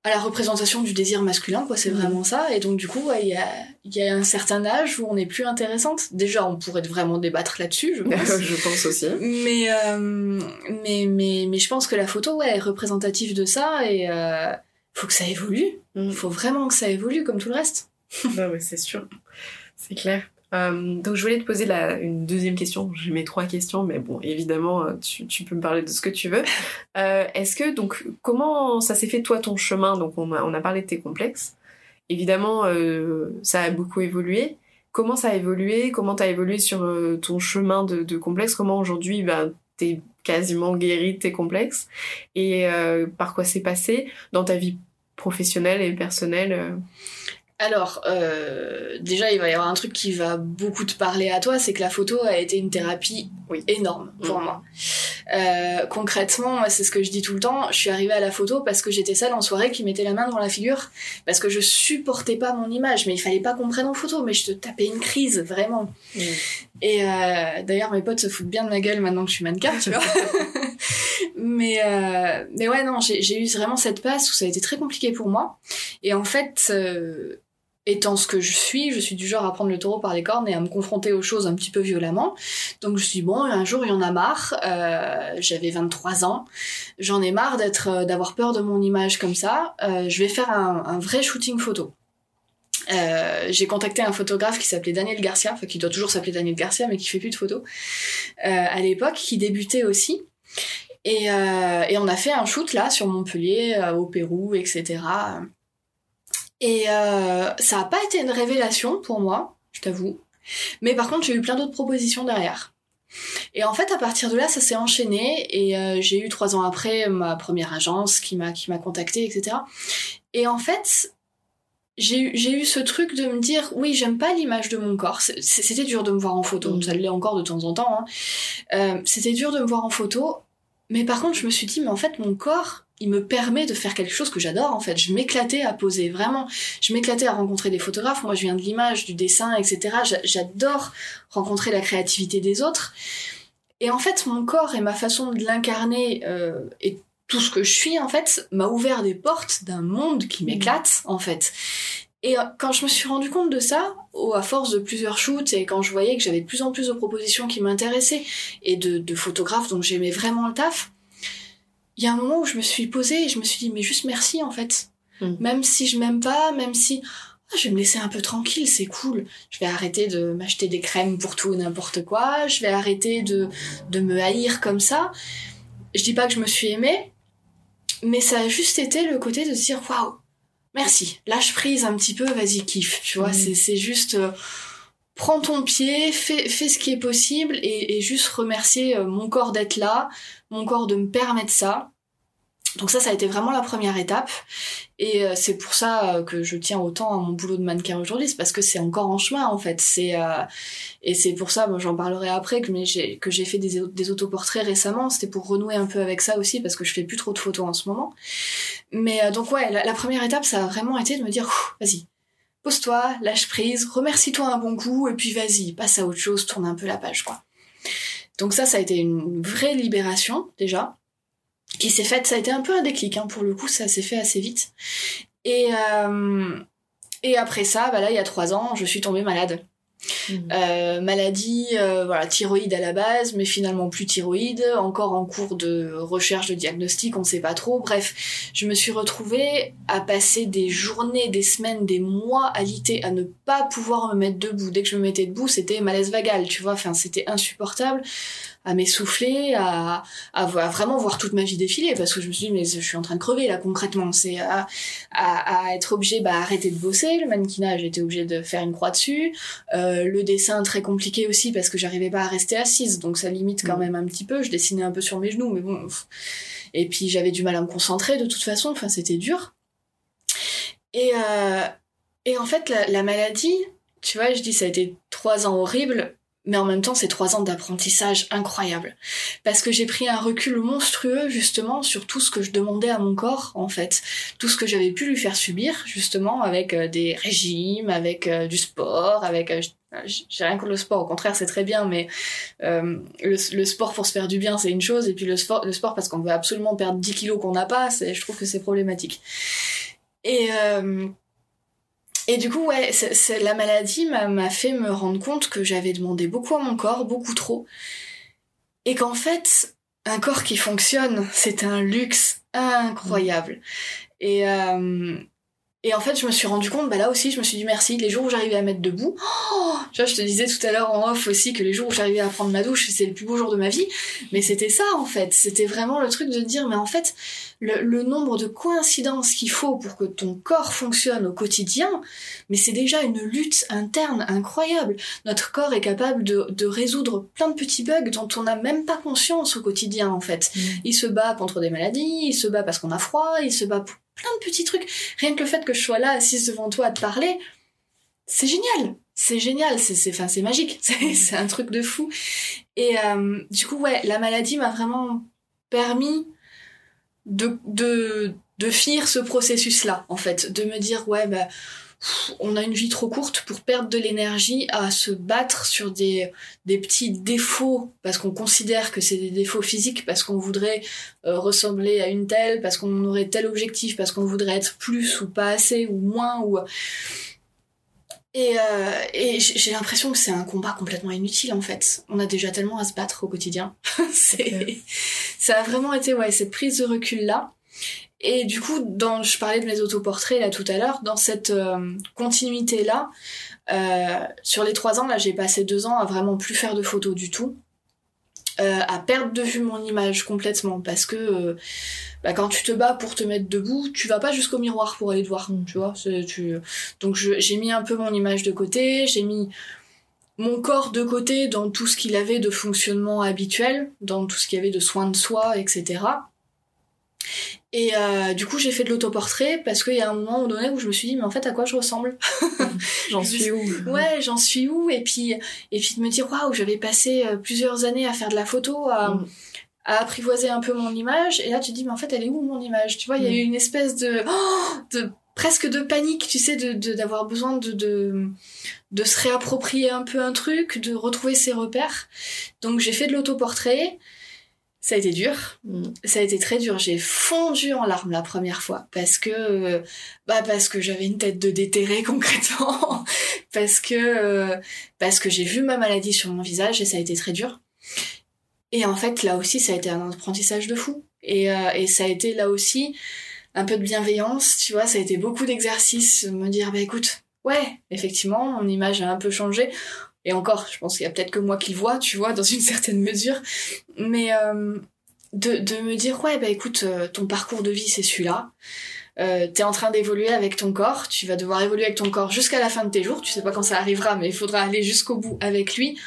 Speaker 2: à la représentation du désir masculin, quoi, c'est
Speaker 1: Mhm.
Speaker 2: vraiment ça. Et donc, du coup, ouais, il y, a, il y a un certain âge où on n'est plus intéressante. Déjà, on pourrait vraiment débattre là-dessus, je pense.
Speaker 1: je pense aussi.
Speaker 2: Mais, euh, mais, mais, mais je pense que la photo, ouais, est représentative de ça et euh, faut que ça évolue.
Speaker 1: Mm.
Speaker 2: Il faut vraiment que ça évolue comme tout le reste.
Speaker 1: Non, mais c'est sûr. C'est clair. Euh, donc, je voulais te poser la, une deuxième question. J'ai mes trois questions, mais bon, évidemment, euh, tu, tu peux me parler de ce que tu veux. Euh, Est-ce que, donc, comment ça s'est fait, toi, ton chemin? Donc, on a, on a parlé de tes complexes. Évidemment, euh, ça a beaucoup évolué. Comment ça a évolué? Comment t'as évolué sur ton chemin de, de complexe Comment aujourd'hui, ben, t'es quasiment guéri de tes complexes? Et par quoi c'est passé dans ta vie professionnelle et personnelle
Speaker 2: Alors, euh, déjà, il va y avoir un truc qui va beaucoup te parler à toi, c'est que la photo a été une thérapie
Speaker 1: Oui.
Speaker 2: énorme pour
Speaker 1: Mm.
Speaker 2: moi. Euh, concrètement, moi, c'est ce que je dis tout le temps, je suis arrivée à la photo parce que j'étais celle en soirée qui mettait la main devant la figure, parce que je supportais pas mon image, mais il fallait pas qu'on prenne en photo, mais je te tapais une crise, vraiment. Et euh, d'ailleurs, mes potes se foutent bien de ma gueule maintenant que je suis mannequin, tu vois. mais, mais ouais, non, j'ai eu vraiment cette passe où ça a été très compliqué pour moi. Et en fait, étant ce que je suis, je suis du genre à prendre le taureau par les cornes et à me confronter aux choses un petit peu violemment. Donc je suis bon, un jour, il y en a marre. Euh, J'avais 23 ans. J'en ai marre d'être, euh, d'avoir peur de mon image comme ça. Euh, je vais faire un, un vrai shooting photo. Euh, j'ai contacté un photographe qui s'appelait Daniel Garcia, enfin qui doit toujours s'appeler Daniel Garcia, mais qui fait plus de photos euh, à l'époque, qui débutait aussi. Et, euh, et on a fait un shoot là sur Montpellier, au Pérou, etc. Et euh, ça a pas été une révélation pour moi, je t'avoue. Mais par contre, j'ai eu plein d'autres propositions derrière. Et en fait, à partir de là, ça s'est enchaîné et euh, j'ai eu trois ans après ma première agence qui m'a qui m'a contacté, etc. Et en fait, j'ai eu, j'ai eu ce truc de me dire oui j'aime pas l'image de mon corps c'était dur de me voir en photo
Speaker 1: Mm.
Speaker 2: ça l'est encore de temps en temps hein. Euh, c'était dur de me voir en photo mais par contre je me suis dit mais en fait mon corps il me permet de faire quelque chose que j'adore en fait. Je m'éclatais à poser vraiment. Je m'éclatais à rencontrer des photographes. Moi je viens de l'image du dessin etc J'a- j'adore rencontrer la créativité des autres. Et en fait mon corps et ma façon de l'incarner euh, et tout ce que je suis en fait m'a ouvert des portes d'un monde qui m'éclate en fait. Et euh, quand je me suis rendu compte de ça, à force de plusieurs shoots et quand je voyais que j'avais de plus en plus de propositions qui m'intéressaient et de, de photographes dont j'aimais vraiment le taf, il y a un moment où je me suis posée et je me suis dit mais juste merci en fait.
Speaker 1: Mm.
Speaker 2: Même si je m'aime pas, même si ah, je vais me laisser un peu tranquille, c'est cool. Je vais arrêter de m'acheter des crèmes pour tout et n'importe quoi. Je vais arrêter de, de me haïr comme ça. Je dis pas que je me suis aimée, mais ça a juste été le côté de se dire waouh, merci, lâche prise un petit peu, vas-y kiffe, tu vois, c'est c'est juste euh, prends ton pied, fais, fais ce qui est possible et, et juste remercier euh, mon corps d'être là, mon corps de me permettre ça. Donc ça, ça a été vraiment la première étape. Et euh, c'est pour ça euh, que je tiens autant à mon boulot de mannequin aujourd'hui, c'est parce que c'est encore en chemin en fait. C'est euh, et c'est pour ça, j'en parlerai après, que j'ai que j'ai fait des, des autoportraits récemment. C'était pour renouer un peu avec ça aussi, parce que je fais plus trop de photos en ce moment. Mais euh, donc ouais, la, la première étape, ça a vraiment été de me dire, vas-y, pose-toi, lâche prise, remercie-toi un bon coup, et puis vas-y, passe à autre chose, tourne un peu la page, quoi. Donc ça, ça a été une vraie libération déjà, qui s'est faite. Ça a été un peu un déclic, hein, pour le coup, ça s'est fait assez vite. Et euh, et après ça, bah là, il y a trois ans, je suis tombée malade. Euh, maladie, euh, voilà, thyroïde à la base, mais finalement plus thyroïde, encore en cours de recherche de diagnostic, on sait pas trop. Bref, je me suis retrouvée à passer des journées, des semaines, des mois à liter, à ne pas pouvoir me mettre debout. Dès que je me mettais debout, c'était malaise vagal, tu vois, enfin c'était insupportable à m'essouffler, à, à, vraiment voir toute ma vie défiler parce que je me suis dit mais je suis en train de crever là concrètement. C'est à, à, être obligé bah arrêter de bosser. Le mannequinat j'étais obligée de faire une croix dessus. Euh, le dessin très compliqué aussi parce que j'arrivais pas à rester assise donc ça limite quand mm. même un petit peu. Je dessinais un peu sur mes genoux mais bon. Et puis j'avais du mal à me concentrer de toute façon. Enfin c'était dur. Et euh, et en fait la, la maladie, tu vois, je dis ça a été trois ans horribles mais en même temps c'est trois ans d'apprentissage incroyable. Parce que j'ai pris un recul monstrueux justement sur tout ce que je demandais à mon corps en fait. Tout ce que j'avais pu lui faire subir justement avec euh, des régimes avec euh, du sport avec euh, j'ai rien contre le sport au contraire c'est très bien mais le, sport pour se faire du bien c'est une chose et puis le sport le sport parce qu'on veut absolument perdre 10 kilos qu'on n'a pas je trouve que c'est problématique. Et et du coup, ouais, la maladie m'a fait me rendre compte que j'avais demandé beaucoup à mon corps, beaucoup trop. Et qu'en fait, un corps qui fonctionne, c'est un luxe incroyable. Et, euh, et en fait, je me suis rendu compte, bah là aussi, je me suis dit merci. Les jours où j'arrivais à mettre debout, oh, je te disais tout à l'heure en off aussi que les jours où j'arrivais à prendre ma douche, c'est le plus beau jour de ma vie. Mais c'était ça, en fait. C'était vraiment le truc de dire, mais en fait, le, nombre de coïncidences qu'il faut pour que ton corps fonctionne au quotidien, mais c'est déjà une lutte interne incroyable. Notre corps est capable de, de résoudre plein de petits bugs dont on n'a même pas conscience au quotidien, en fait. Mm. Il se bat contre des maladies, il se bat parce qu'on a froid, il se bat pour plein de petits trucs. Rien que le fait que je sois là, assise devant toi à te parler, c'est génial. C'est génial, c'est magique, c'est un truc de fou. Et euh, du coup ouais, la maladie m'a vraiment permis de de de finir ce processus là en fait, de me dire ouais bah on a une vie trop courte pour perdre de l'énergie à se battre sur des, des petits défauts parce qu'on considère que c'est des défauts physiques, parce qu'on voudrait euh, ressembler à une telle, parce qu'on aurait tel objectif, parce qu'on voudrait être plus ou pas assez ou moins ou et, euh, et j'ai l'impression que c'est un combat complètement inutile en fait. On a déjà tellement à se battre au quotidien. ça a vraiment été ouais cette prise de recul là et du coup, je parlais de mes autoportraits là tout à l'heure, dans cette euh, continuité là, euh, sur les trois ans là, j'ai passé deux ans à vraiment plus faire de photos du tout, euh, à perdre de vue mon image complètement, parce que bah, quand tu te bats pour te mettre debout, tu vas pas jusqu'au miroir pour aller te voir, tu vois. Donc j'ai mis un peu mon image de côté, j'ai mis mon corps de côté dans tout ce qu'il avait de fonctionnement habituel, dans tout ce qu'il y avait de soins de soi, etc. Et euh, du coup, j'ai fait de l'autoportrait parce qu'il y a un moment donné où je me suis dit, mais en fait, à quoi je ressemble?
Speaker 1: J'en suis où?
Speaker 2: Ouais, j'en suis où? Et puis, et puis de me dire, waouh, j'avais passé euh, plusieurs années à faire de la photo, à, mm. à, apprivoiser un peu mon image. Et là, tu te dis, mais en fait, elle est où mon image? Tu vois, il y a mm. eu une espèce de, de presque de panique, tu sais, de d'avoir besoin de, de de se réapproprier un peu un truc, de retrouver ses repères. Donc, j'ai fait de l'autoportrait. Ça a été dur. Ça a été très dur. J'ai fondu en larmes la première fois parce que bah parce que j'avais une tête de déterré concrètement parce que parce que j'ai vu ma maladie sur mon visage et ça a été très dur. Et en fait là aussi ça a été un apprentissage de fou et euh, et ça a été là aussi un peu de bienveillance, tu vois, ça a été beaucoup d'exercices, me dire bah écoute, ouais, effectivement, mon image a un peu changé. Et encore, je pense qu'il y a peut-être que moi qui le vois, tu vois, dans une certaine mesure. Mais euh, de, de me dire, ouais, bah écoute, euh, ton parcours de vie, c'est celui-là. Euh, t'es en train d'évoluer avec ton corps, tu vas devoir évoluer avec ton corps jusqu'à la fin de tes jours, tu sais pas quand ça arrivera, mais il faudra aller jusqu'au bout avec lui.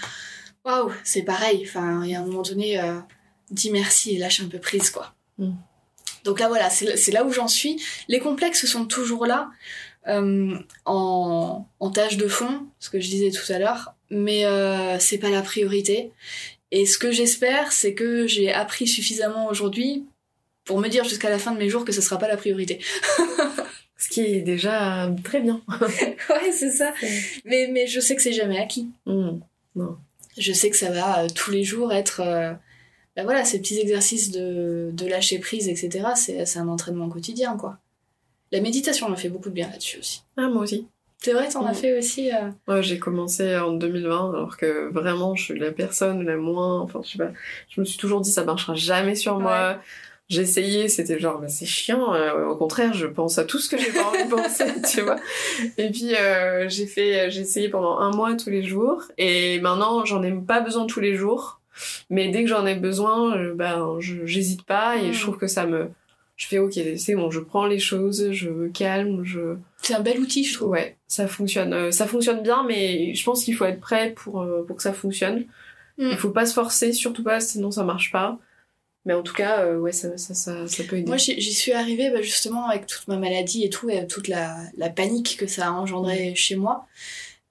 Speaker 2: Waouh, c'est pareil, enfin, il y a un moment donné, euh, dis merci et lâche un peu prise, quoi. Mm. Donc là, voilà, c'est là où j'en suis. Les complexes sont toujours là, euh, en, en tâche de fond, ce que je disais tout à l'heure, mais euh, c'est pas la priorité. Et ce que j'espère, c'est que j'ai appris suffisamment aujourd'hui pour me dire jusqu'à la fin de mes jours que ce sera pas la priorité.
Speaker 1: ce qui est déjà très bien.
Speaker 2: ouais, c'est ça. Mais, mais je sais que c'est jamais acquis.
Speaker 1: Mmh. Non.
Speaker 2: Je sais que ça va euh, tous les jours être. Euh, ben voilà, ces petits exercices de, de lâcher prise, etc., c'est un entraînement quotidien, quoi. La méditation me fait beaucoup de bien là-dessus aussi.
Speaker 1: Ah, moi aussi.
Speaker 2: C'est vrai, t'en as
Speaker 1: Mm.
Speaker 2: fait aussi. euh,
Speaker 1: Ouais, j'ai commencé en 2020, alors que vraiment, je suis la personne la moins. Enfin, je sais pas. Je me suis toujours dit, ça marchera jamais sur moi. J'ai essayé, c'était genre, bah, c'est chiant. euh, au contraire, je pense à tout ce que j'ai pas envie de penser, tu vois. Et puis, euh, j'ai fait, j'ai essayé pendant un mois tous les jours. Et maintenant, j'en ai pas besoin tous les jours. Mais dès que j'en ai besoin, euh, ben, je- j'hésite pas et
Speaker 2: Mm.
Speaker 1: je trouve que ça me. Je fais, ok, c'est bon, je prends les choses, je me calme, je.
Speaker 2: C'est un bel outil, je trouve.
Speaker 1: Ouais, ça fonctionne. Euh, ça fonctionne bien, mais je pense qu'il faut être prêt pour, euh, pour que ça fonctionne.
Speaker 2: Mm.
Speaker 1: Il faut pas se forcer, surtout pas, sinon ça marche pas. Mais en tout cas, euh, ouais, ça, ça, ça, ça peut aider.
Speaker 2: Moi, j'y suis arrivée bah, justement avec toute ma maladie et tout, et toute la, la panique que ça a engendré chez moi.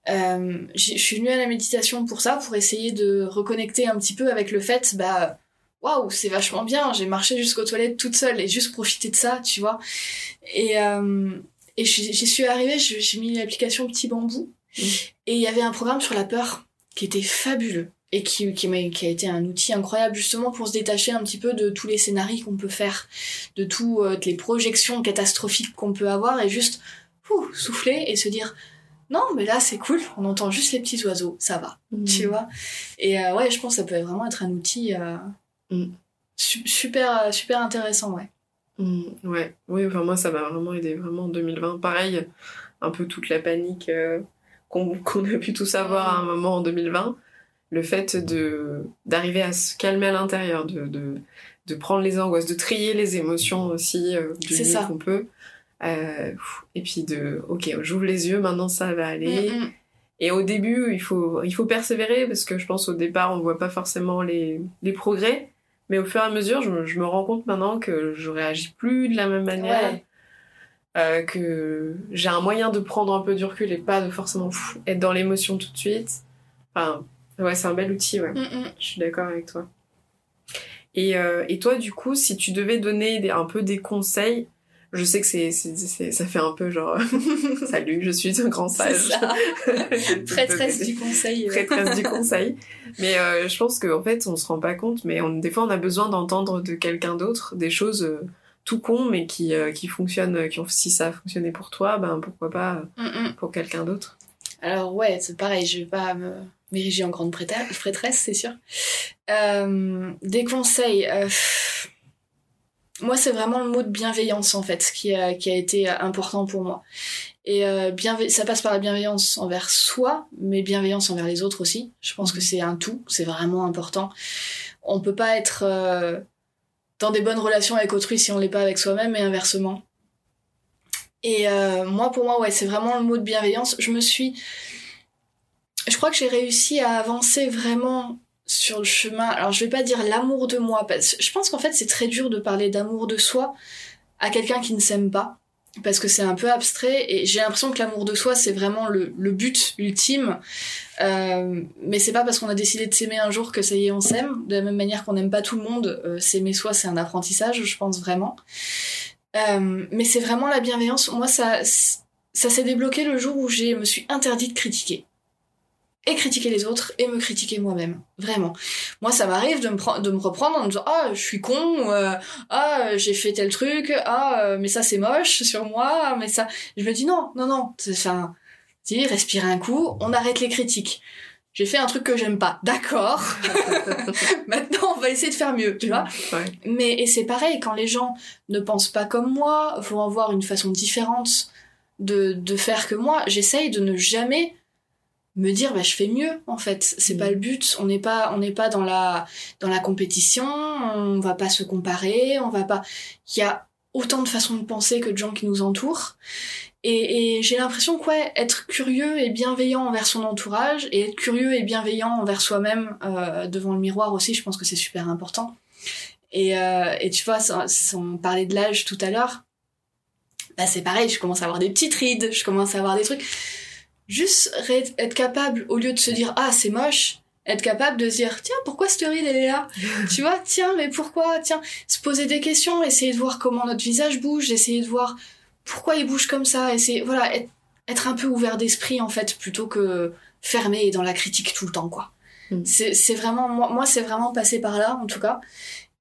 Speaker 2: Euh, je suis venue à la méditation pour ça, pour essayer de reconnecter un petit peu avec le fait, bah, waouh, c'est vachement bien, j'ai marché jusqu'aux toilettes toute seule et juste profiter de ça, tu vois. Et, euh, et j'y suis arrivée, j'ai mis l'application Petit Bambou,
Speaker 1: Mm.
Speaker 2: et il y avait un programme sur la peur qui était fabuleux et qui, qui, m'a- qui a été un outil incroyable justement pour se détacher un petit peu de tous les scénarios qu'on peut faire, de toutes les projections catastrophiques qu'on peut avoir et juste ouh, souffler et se dire non mais là c'est cool, on entend juste les petits oiseaux, ça va,
Speaker 1: Mm.
Speaker 2: tu vois. Et euh, ouais, je pense que ça peut vraiment être un outil euh,
Speaker 1: Mm.
Speaker 2: su- super super intéressant, ouais.
Speaker 1: Mm, ouais, oui, enfin moi ça m'a vraiment aidé, vraiment en 2020. Pareil, un peu toute la panique euh, qu'on a pu tous avoir à un moment en 2020. Le fait de d'arriver à se calmer à l'intérieur, de, de, de prendre les angoisses, de trier les émotions aussi euh, du
Speaker 2: C'est
Speaker 1: mieux
Speaker 2: ça.
Speaker 1: qu'on peut. Euh, et puis de, ok, j'ouvre les yeux, maintenant ça va aller.
Speaker 2: Mm, mm.
Speaker 1: Et au début, il faut, il faut persévérer parce que je pense au départ, on voit pas forcément les, les progrès. Mais au fur et à mesure, je me, je me rends compte maintenant que je réagis plus de la même manière.
Speaker 2: Ouais.
Speaker 1: euh, que j'ai un moyen de prendre un peu du recul et pas de forcément pff, être dans l'émotion tout de suite. Enfin, ouais, c'est un bel outil, ouais.
Speaker 2: Mm, mm.
Speaker 1: Je suis d'accord avec toi. Et, euh, et toi, du coup, si tu devais donner des- un peu des conseils, je sais que c'est, ça fait un peu genre, salut, je suis un grand sage.
Speaker 2: Prêtresse du conseil.
Speaker 1: prêtresse du conseil. Mais euh, je pense qu'en fait, on se rend pas compte, mais on, des fois, on a besoin d'entendre de quelqu'un d'autre des choses euh, tout con, mais qui, euh, qui fonctionnent, qui ont, si ça a fonctionné pour toi, ben pourquoi pas
Speaker 2: Mm, mm.
Speaker 1: pour quelqu'un d'autre.
Speaker 2: Alors ouais, c'est pareil, je vais pas me m'ériger en grande prêtresse, c'est sûr. Des conseils. pff, moi, c'est vraiment le mot de bienveillance en fait qui a, qui a été important pour moi. Et euh, ça passe par la bienveillance envers soi, mais bienveillance envers les autres aussi. Je pense que c'est un tout, c'est vraiment important. On peut pas être euh, dans des bonnes relations avec autrui si on l'est pas avec soi-même et inversement. Et euh, moi, pour moi, ouais, c'est vraiment le mot de bienveillance. Je me suis je crois que j'ai réussi à avancer vraiment sur le chemin. Alors, je vais pas dire l'amour de moi, parce que je pense qu'en fait, c'est très dur de parler d'amour de soi à quelqu'un qui ne s'aime pas, parce que c'est un peu abstrait, et j'ai l'impression que l'amour de soi, c'est vraiment le, but ultime. Euh, mais c'est pas parce qu'on a décidé de s'aimer un jour que ça y est, on s'aime. De la même manière qu'on n'aime pas tout le monde, euh, s'aimer soi, c'est un apprentissage, je pense vraiment. Euh, mais c'est vraiment la bienveillance. Moi, ça, ça s'est débloqué le jour où je me suis interdit de critiquer et critiquer les autres et me critiquer moi-même. Vraiment. Moi, ça m'arrive de me, de me reprendre en me disant Ah, je suis con, euh, ah, j'ai fait tel truc, ah, euh, mais ça c'est moche sur moi, mais ça. Je me dis Non, non, non, c'est enfin. Dis, respire un coup, on arrête les critiques. J'ai fait un truc que j'aime pas, d'accord. Maintenant, on va essayer de faire mieux, tu vois.
Speaker 1: Ouais.
Speaker 2: Mais et c'est pareil, quand les gens ne pensent pas comme moi, vont avoir une façon différente de, de faire que moi, j'essaye de ne jamais me dire bah je fais mieux en fait. C'est
Speaker 1: Mm.
Speaker 2: pas le but. On n'est pas on n'est pas dans la dans la compétition. On va pas se comparer. On va pas il y a autant de façons de penser que de gens qui nous entourent. Et, et j'ai l'impression que ouais, être curieux et bienveillant envers son entourage et être curieux et bienveillant envers soi-même euh, devant le miroir aussi je pense que c'est super important. Et, euh, et tu vois sans, sans parler de l'âge tout à l'heure bah c'est pareil. Je commence à avoir des petites rides. Je commence à avoir des trucs juste être capable, au lieu de se dire ah c'est moche, être capable de se dire tiens pourquoi cette ride elle est là? Tu vois, tiens mais pourquoi? Tiens, se poser des questions, essayer de voir comment notre visage bouge, essayer de voir pourquoi il bouge comme ça, essayer voilà être, être un peu ouvert d'esprit en fait plutôt que fermé et dans la critique tout le temps quoi.
Speaker 1: Mm.
Speaker 2: C'est c'est vraiment moi, moi c'est vraiment passé par là en tout cas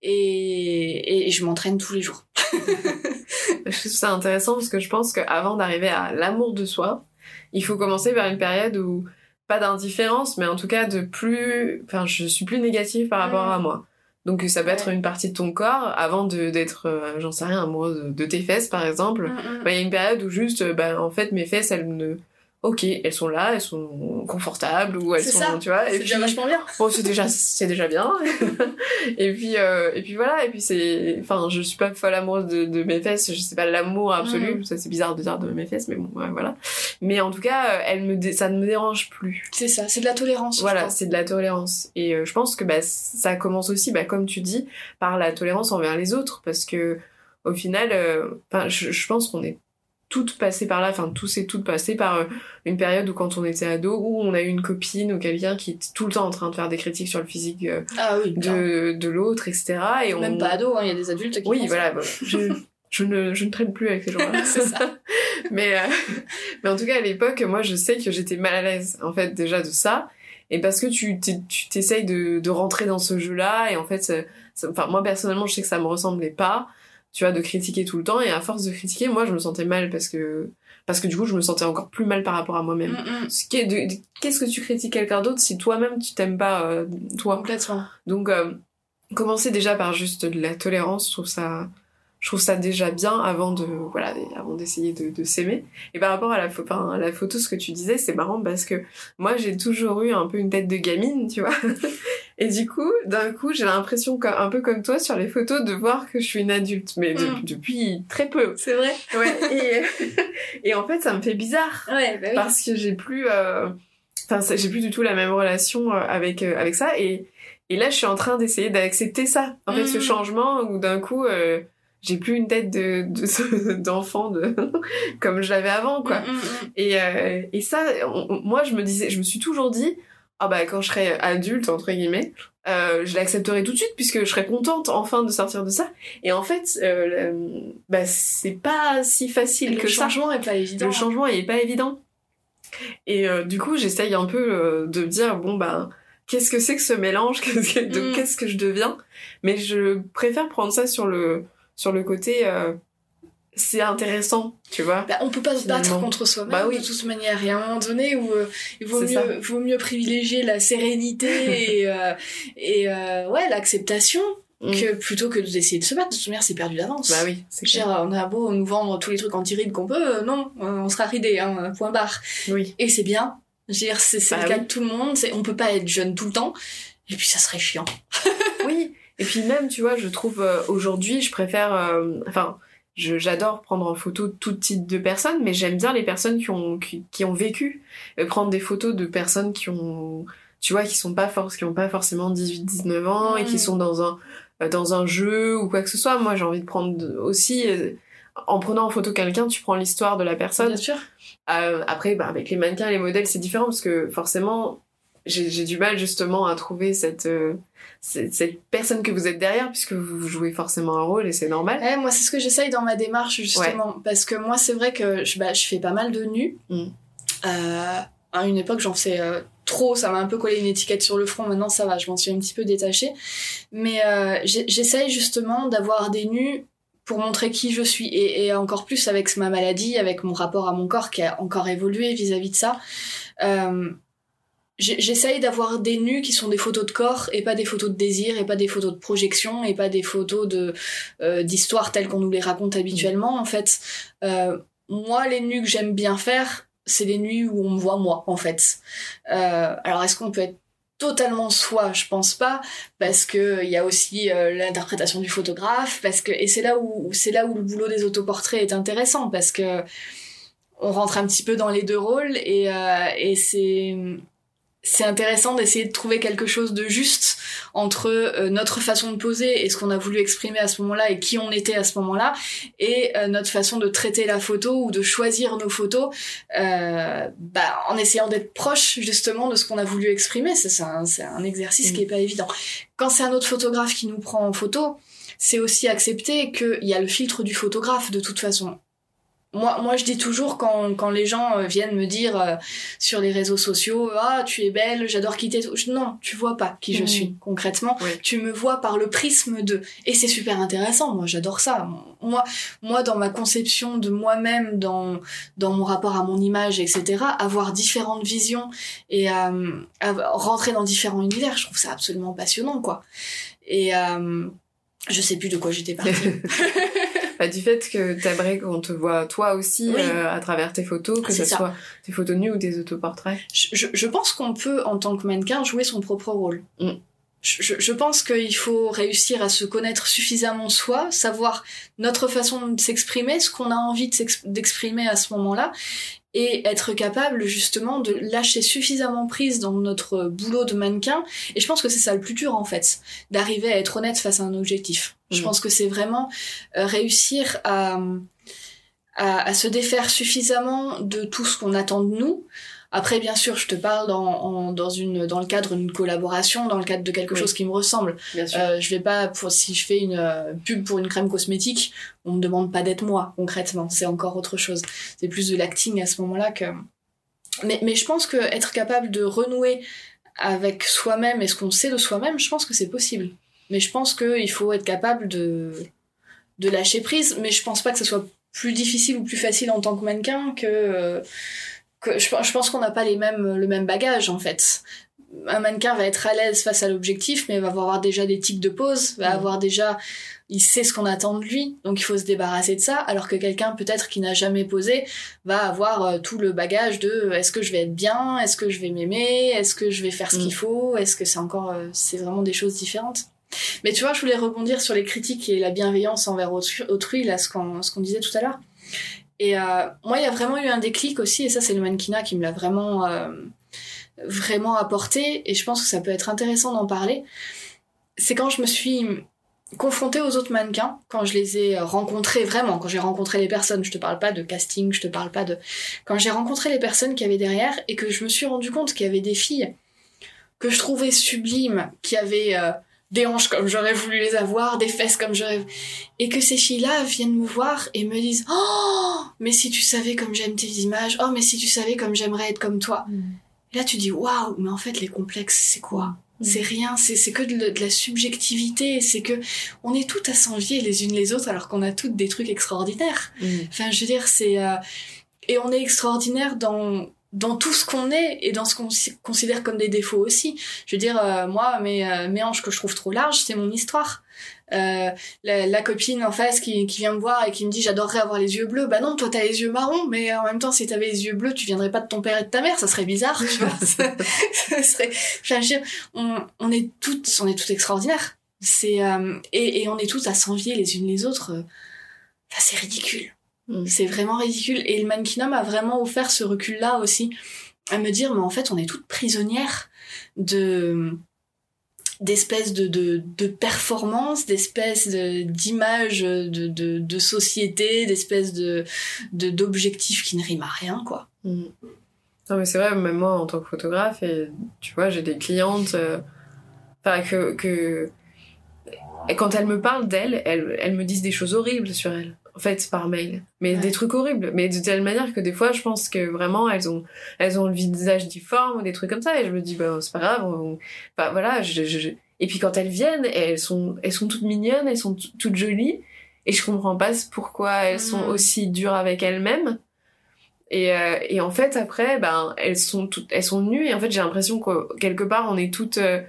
Speaker 2: et, et je m'entraîne tous les jours.
Speaker 1: Je trouve ça intéressant parce que je pense qu'avant d'arriver à l'amour de soi, il faut commencer par une période où pas d'indifférence, mais en tout cas de plus, enfin, je suis plus négative par rapport à moi. Donc ça peut être une partie de ton corps avant de d'être, euh, j'en sais rien, amoureuse de, tes fesses par exemple. Bah, il y a une période où juste, bah, en fait, mes fesses, elles ne ok, elles sont là, elles sont confortables ou elles sont,
Speaker 2: ça.
Speaker 1: tu vois.
Speaker 2: C'est déjà vachement bien.
Speaker 1: Bon, c'est déjà, c'est déjà bien. et puis, euh, et puis voilà. Et puis c'est, enfin, je suis pas folle amoureuse de, de mes fesses. Je sais pas l'amour absolu. Mm. Ça c'est bizarre de dire de mes fesses, mais bon, voilà. Mais en tout cas, euh, elle me, ça ne me dérange plus.
Speaker 2: C'est ça. C'est de la tolérance.
Speaker 1: Voilà, c'est de la tolérance. Et euh, je pense que bah ça commence aussi, bah comme tu dis, par la tolérance envers les autres, parce que au final, euh, je pense qu'on est toutes passées par là, enfin tous et toutes passées par euh, une période où quand on était ado, où on a eu une copine ou quelqu'un qui était tout le temps en train de faire des critiques sur le physique euh,
Speaker 2: ah oui,
Speaker 1: de, de l'autre, etc.
Speaker 2: Et Même pas ado, hein, il y a des adultes qui
Speaker 1: Oui, voilà, je, je, ne, je ne traîne plus avec ces gens-là.
Speaker 2: c'est ça.
Speaker 1: mais, euh, mais en tout cas, à l'époque, moi, je sais que j'étais mal à l'aise, en fait, déjà de ça. Et parce que tu t'essayes de, de rentrer dans ce jeu-là, et en fait, enfin, moi, personnellement, je sais que ça me ressemblait pas tu vois, de critiquer tout le temps. Et à force de critiquer, moi, je me sentais mal parce que, parce que du coup, je me sentais encore plus mal par rapport à moi-même.
Speaker 2: Mm, mm.
Speaker 1: Qu'est-ce que tu critiques quelqu'un d'autre si toi-même tu t'aimes pas, euh, toi?
Speaker 2: Complètement.
Speaker 1: Donc, euh, commencer déjà par juste de la tolérance, je trouve ça, je trouve ça déjà bien avant de voilà avant d'essayer de, de s'aimer. Et par rapport à la, enfin, à la photo ce que tu disais c'est marrant parce que moi j'ai toujours eu un peu une tête de gamine tu vois. Et du coup d'un coup j'ai l'impression un peu comme toi sur les photos de voir que je suis une adulte. Mais mm. depuis très peu.
Speaker 2: C'est vrai.
Speaker 1: Ouais et, et en fait ça me fait bizarre.
Speaker 2: Ouais, bah oui.
Speaker 1: parce que j'ai plus euh, enfin j'ai plus du tout la même relation euh, avec euh, avec ça. Et et là je suis en train d'essayer d'accepter ça. En fait ce mm. changement où d'un coup j'ai plus une tête de d'enfant de, comme je l'avais avant quoi.
Speaker 2: Mm, mm, mm.
Speaker 1: Et euh, et ça moi je me disais je me suis toujours dit ah bah quand je serai adulte entre guillemets euh, je l'accepterai tout de suite puisque je serai contente enfin de sortir de ça et en fait euh, bah c'est pas si facile que
Speaker 2: ça. Le changement est pas évident.
Speaker 1: Le changement est pas évident. Et euh, du coup, j'essaye un peu de me dire bon bah qu'est-ce que c'est que ce mélange? De qu'est-ce que je deviens? Mais je préfère prendre ça sur le sur le côté euh, c'est intéressant, tu vois.
Speaker 2: Bah, on peut pas se battre contre soi-même
Speaker 1: bah oui.
Speaker 2: de toute manière. Il y a un moment donné où euh, il vaut mieux, vaut mieux privilégier la sérénité et, euh, et euh, ouais l'acceptation mm. que plutôt que d'essayer de se battre. De toute manière, c'est perdu d'avance.
Speaker 1: Bah oui.
Speaker 2: C'est cher. On a beau nous vendre tous les trucs anti-rides qu'on peut, non, on sera ridé, hein, point barre.
Speaker 1: Oui.
Speaker 2: Et c'est bien. Je veux dire, c'est
Speaker 1: bah
Speaker 2: le cas de tout le monde. On peut pas être jeune tout le temps. Et puis ça serait chiant.
Speaker 1: oui. Et puis même, tu vois, je trouve euh, aujourd'hui, je préfère, euh, enfin, j'adore prendre en photo tout type de personnes, mais j'aime bien les personnes qui ont qui, qui ont vécu, euh, prendre des photos de personnes qui ont, tu vois, qui sont pas force, qui ont pas forcément 18, 19 ans
Speaker 2: mmh.
Speaker 1: et qui sont dans un dans un jeu ou quoi que ce soit. Moi, j'ai envie de prendre aussi. En prenant en photo quelqu'un, tu prends l'histoire de la personne.
Speaker 2: Bien sûr.
Speaker 1: Euh, après, bah, avec les mannequins et les modèles, c'est différent parce que forcément, j'ai du mal justement à trouver cette, euh, cette, cette personne que vous êtes derrière puisque vous jouez forcément un rôle et c'est normal.
Speaker 2: Ouais, moi c'est ce que j'essaye dans ma démarche justement ouais. parce que moi c'est vrai que je, bah, je fais pas mal de nus.
Speaker 1: Mm.
Speaker 2: Euh, à une époque j'en faisais euh, trop, ça m'a un peu collé une étiquette sur le front. Maintenant ça va, je m'en suis un petit peu détachée. Mais euh, j'essaye justement d'avoir des nus pour montrer qui je suis et, et, encore plus avec ma maladie, avec mon rapport à mon corps qui a encore évolué vis-à-vis -vis de ça. J'essaye d'avoir des nus qui sont des photos de corps et pas des photos de désir et pas des photos de projection et pas des photos de euh, d'histoire telles qu'on nous les raconte habituellement. En fait, euh, moi les nus que j'aime bien faire, c'est les nus où on me voit moi en fait. Euh, alors est-ce qu'on peut être totalement soi, je pense pas, parce que il y a aussi l'interprétation du photographe, parce que et c'est là où c'est là où le boulot des autoportraits est intéressant parce que on rentre un petit peu dans les deux rôles et et c'est c'est intéressant d'essayer de trouver quelque chose de juste entre euh, notre façon de poser et ce qu'on a voulu exprimer à ce moment-là et qui on était à ce moment-là et euh, notre façon de traiter la photo ou de choisir nos photos euh, bah, en essayant d'être proche justement de ce qu'on a voulu exprimer. C'est un, exercice qui est pas évident. Quand c'est un autre photographe qui nous prend en photo, c'est aussi accepter qu'il y a le filtre du photographe de toute façon moi, moi, je dis toujours quand, quand les gens euh, viennent me dire euh, sur les réseaux sociaux, ah, tu es belle, j'adore quitter. Non, tu vois pas qui je
Speaker 1: Mhm.
Speaker 2: suis concrètement.
Speaker 1: Oui.
Speaker 2: Tu me vois par le prisme de. Et c'est super intéressant. Moi, j'adore ça. Moi, moi, dans ma conception de moi-même, dans, dans mon rapport à mon image, etc., avoir différentes visions et euh, rentrer dans différents univers, je trouve ça absolument passionnant, quoi. Et euh, je sais plus de quoi j'étais partie.
Speaker 1: Bah, du fait que t'aimerais qu'on te voit toi aussi
Speaker 2: Oui.
Speaker 1: euh, à travers tes photos, que ce
Speaker 2: ça.
Speaker 1: soit tes photos nues ou des autoportraits.
Speaker 2: je, je- je pense qu'on peut, en tant que mannequin, jouer son propre rôle.
Speaker 1: Mm.
Speaker 2: Je, pense qu'il faut réussir à se connaître suffisamment soi, savoir notre façon de s'exprimer, ce qu'on a envie de d'exprimer à ce moment-là, et être capable justement de lâcher suffisamment prise dans notre boulot de mannequin. Et je pense que c'est ça le plus dur en fait, d'arriver à être honnête face à un objectif. Je
Speaker 1: Mm.
Speaker 2: pense que c'est vraiment euh, réussir à, à, à se défaire suffisamment de tout ce qu'on attend de nous. Après, bien sûr, je te parle dans, en- dans, une, dans le cadre d'une collaboration, dans le cadre de quelque
Speaker 1: Oui.
Speaker 2: chose qui me ressemble.
Speaker 1: Bien sûr.
Speaker 2: Euh, je vais pas, pour, si je fais une euh, pub pour une crème cosmétique, on me demande pas d'être moi, concrètement. C'est encore autre chose. C'est plus de l'acting à ce moment-là que. Mais, mais je pense que être capable de renouer avec soi-même et ce qu'on sait de soi-même, je pense que c'est possible. Mais je pense qu'il faut être capable de, de lâcher prise. Mais je pense pas que ce soit plus difficile ou plus facile en tant que mannequin que. euh, que je, je pense qu'on n'a pas les mêmes, le même bagage en fait un mannequin va être à l'aise face à l'objectif, mais va avoir déjà des tics de pause, va
Speaker 1: Mm.
Speaker 2: avoir déjà, il sait ce qu'on attend de lui, donc il faut se débarrasser de ça. Alors que quelqu'un peut-être qui n'a jamais posé va avoir euh, tout le bagage de euh, est-ce que je vais être bien, est-ce que je vais m'aimer, est-ce que je vais faire ce
Speaker 1: Mm.
Speaker 2: qu'il faut, est-ce que c'est encore, euh, c'est vraiment des choses différentes. Mais tu vois, je voulais rebondir sur les critiques et la bienveillance envers autrui, autrui, là, ce qu'on ce qu'on disait tout à l'heure. Et euh, moi, il y a vraiment eu un déclic aussi, et ça, c'est le mannequinat qui me l'a vraiment, euh, vraiment apporté, et je pense que ça peut être intéressant d'en parler. C'est quand je me suis confrontée aux autres mannequins, quand je les ai rencontrés vraiment, quand j'ai rencontré les personnes, je te parle pas de casting, je te parle pas de... Quand j'ai rencontré les personnes qui avaient derrière, et que je me suis rendu compte qu'il y avait des filles que je trouvais sublimes, qui avaient... euh, des hanches comme j'aurais voulu les avoir, des fesses comme j'aurais... Et que ces filles-là viennent me voir et me disent « Oh, mais si tu savais comme j'aime tes images, oh, mais si tu savais comme j'aimerais être comme toi. » Et là, tu dis « Waouh, mais en fait, les complexes, c'est quoi?
Speaker 1: Mm.
Speaker 2: C'est rien, c'est c'est que de, la- de la subjectivité, c'est que on est toutes à s'envier les unes les autres alors qu'on a toutes des trucs extraordinaires.
Speaker 1: Mm.
Speaker 2: Enfin, je veux dire, c'est... euh, Et on est extraordinaire dans dans tout ce qu'on est et dans ce qu'on si- considère comme des défauts aussi. Je veux dire, euh, moi, mes, euh, mes hanches que je trouve trop larges, c'est mon histoire. Euh, la, la copine en face qui, qui vient me voir et qui me dit j'adorerais avoir les yeux bleus. Bah non, toi t'as les yeux marrons, mais en même temps si t'avais les yeux bleus, tu viendrais pas de ton père et de ta mère, ça serait bizarre, tu vois. ça, ça serait. Enfin, je veux dire, on, on est toutes, on est toutes extraordinaires. C'est euh, et, et on est toutes à s'envier les unes les autres. Enfin, c'est ridicule.
Speaker 1: Mm.
Speaker 2: C'est vraiment ridicule. Et le mannequinat m'a vraiment offert ce recul-là aussi, à me dire, mais en fait, on est toutes prisonnières de d'espèces de, de, de performances, d'espèces de- d'images de, de, de société, d'espèces de de- d'objectifs qui ne riment à rien, quoi.
Speaker 1: Mm. Non mais c'est vrai, même moi en tant que photographe, et tu vois, j'ai des clientes, euh, enfin que, que et quand elles me parlent d'elles, elles, elles me disent des choses horribles sur elles, en fait par mail, mais
Speaker 2: Ouais.
Speaker 1: des trucs horribles, mais de telle manière que des fois je pense que vraiment elles ont elles ont le visage difforme ou des trucs comme ça, et je me dis bah c'est pas grave, on- enfin voilà, je, je- je- et puis quand elles viennent, elles sont elles sont toutes mignonnes, elles sont toutes jolies, et je comprends pas pourquoi elles sont
Speaker 2: Mm.
Speaker 1: aussi dures avec elles-mêmes. Et, euh, et en fait, après, ben, elles sont toutes, elles sont nues. Et en fait, j'ai l'impression que quelque part, on est toutes, euh,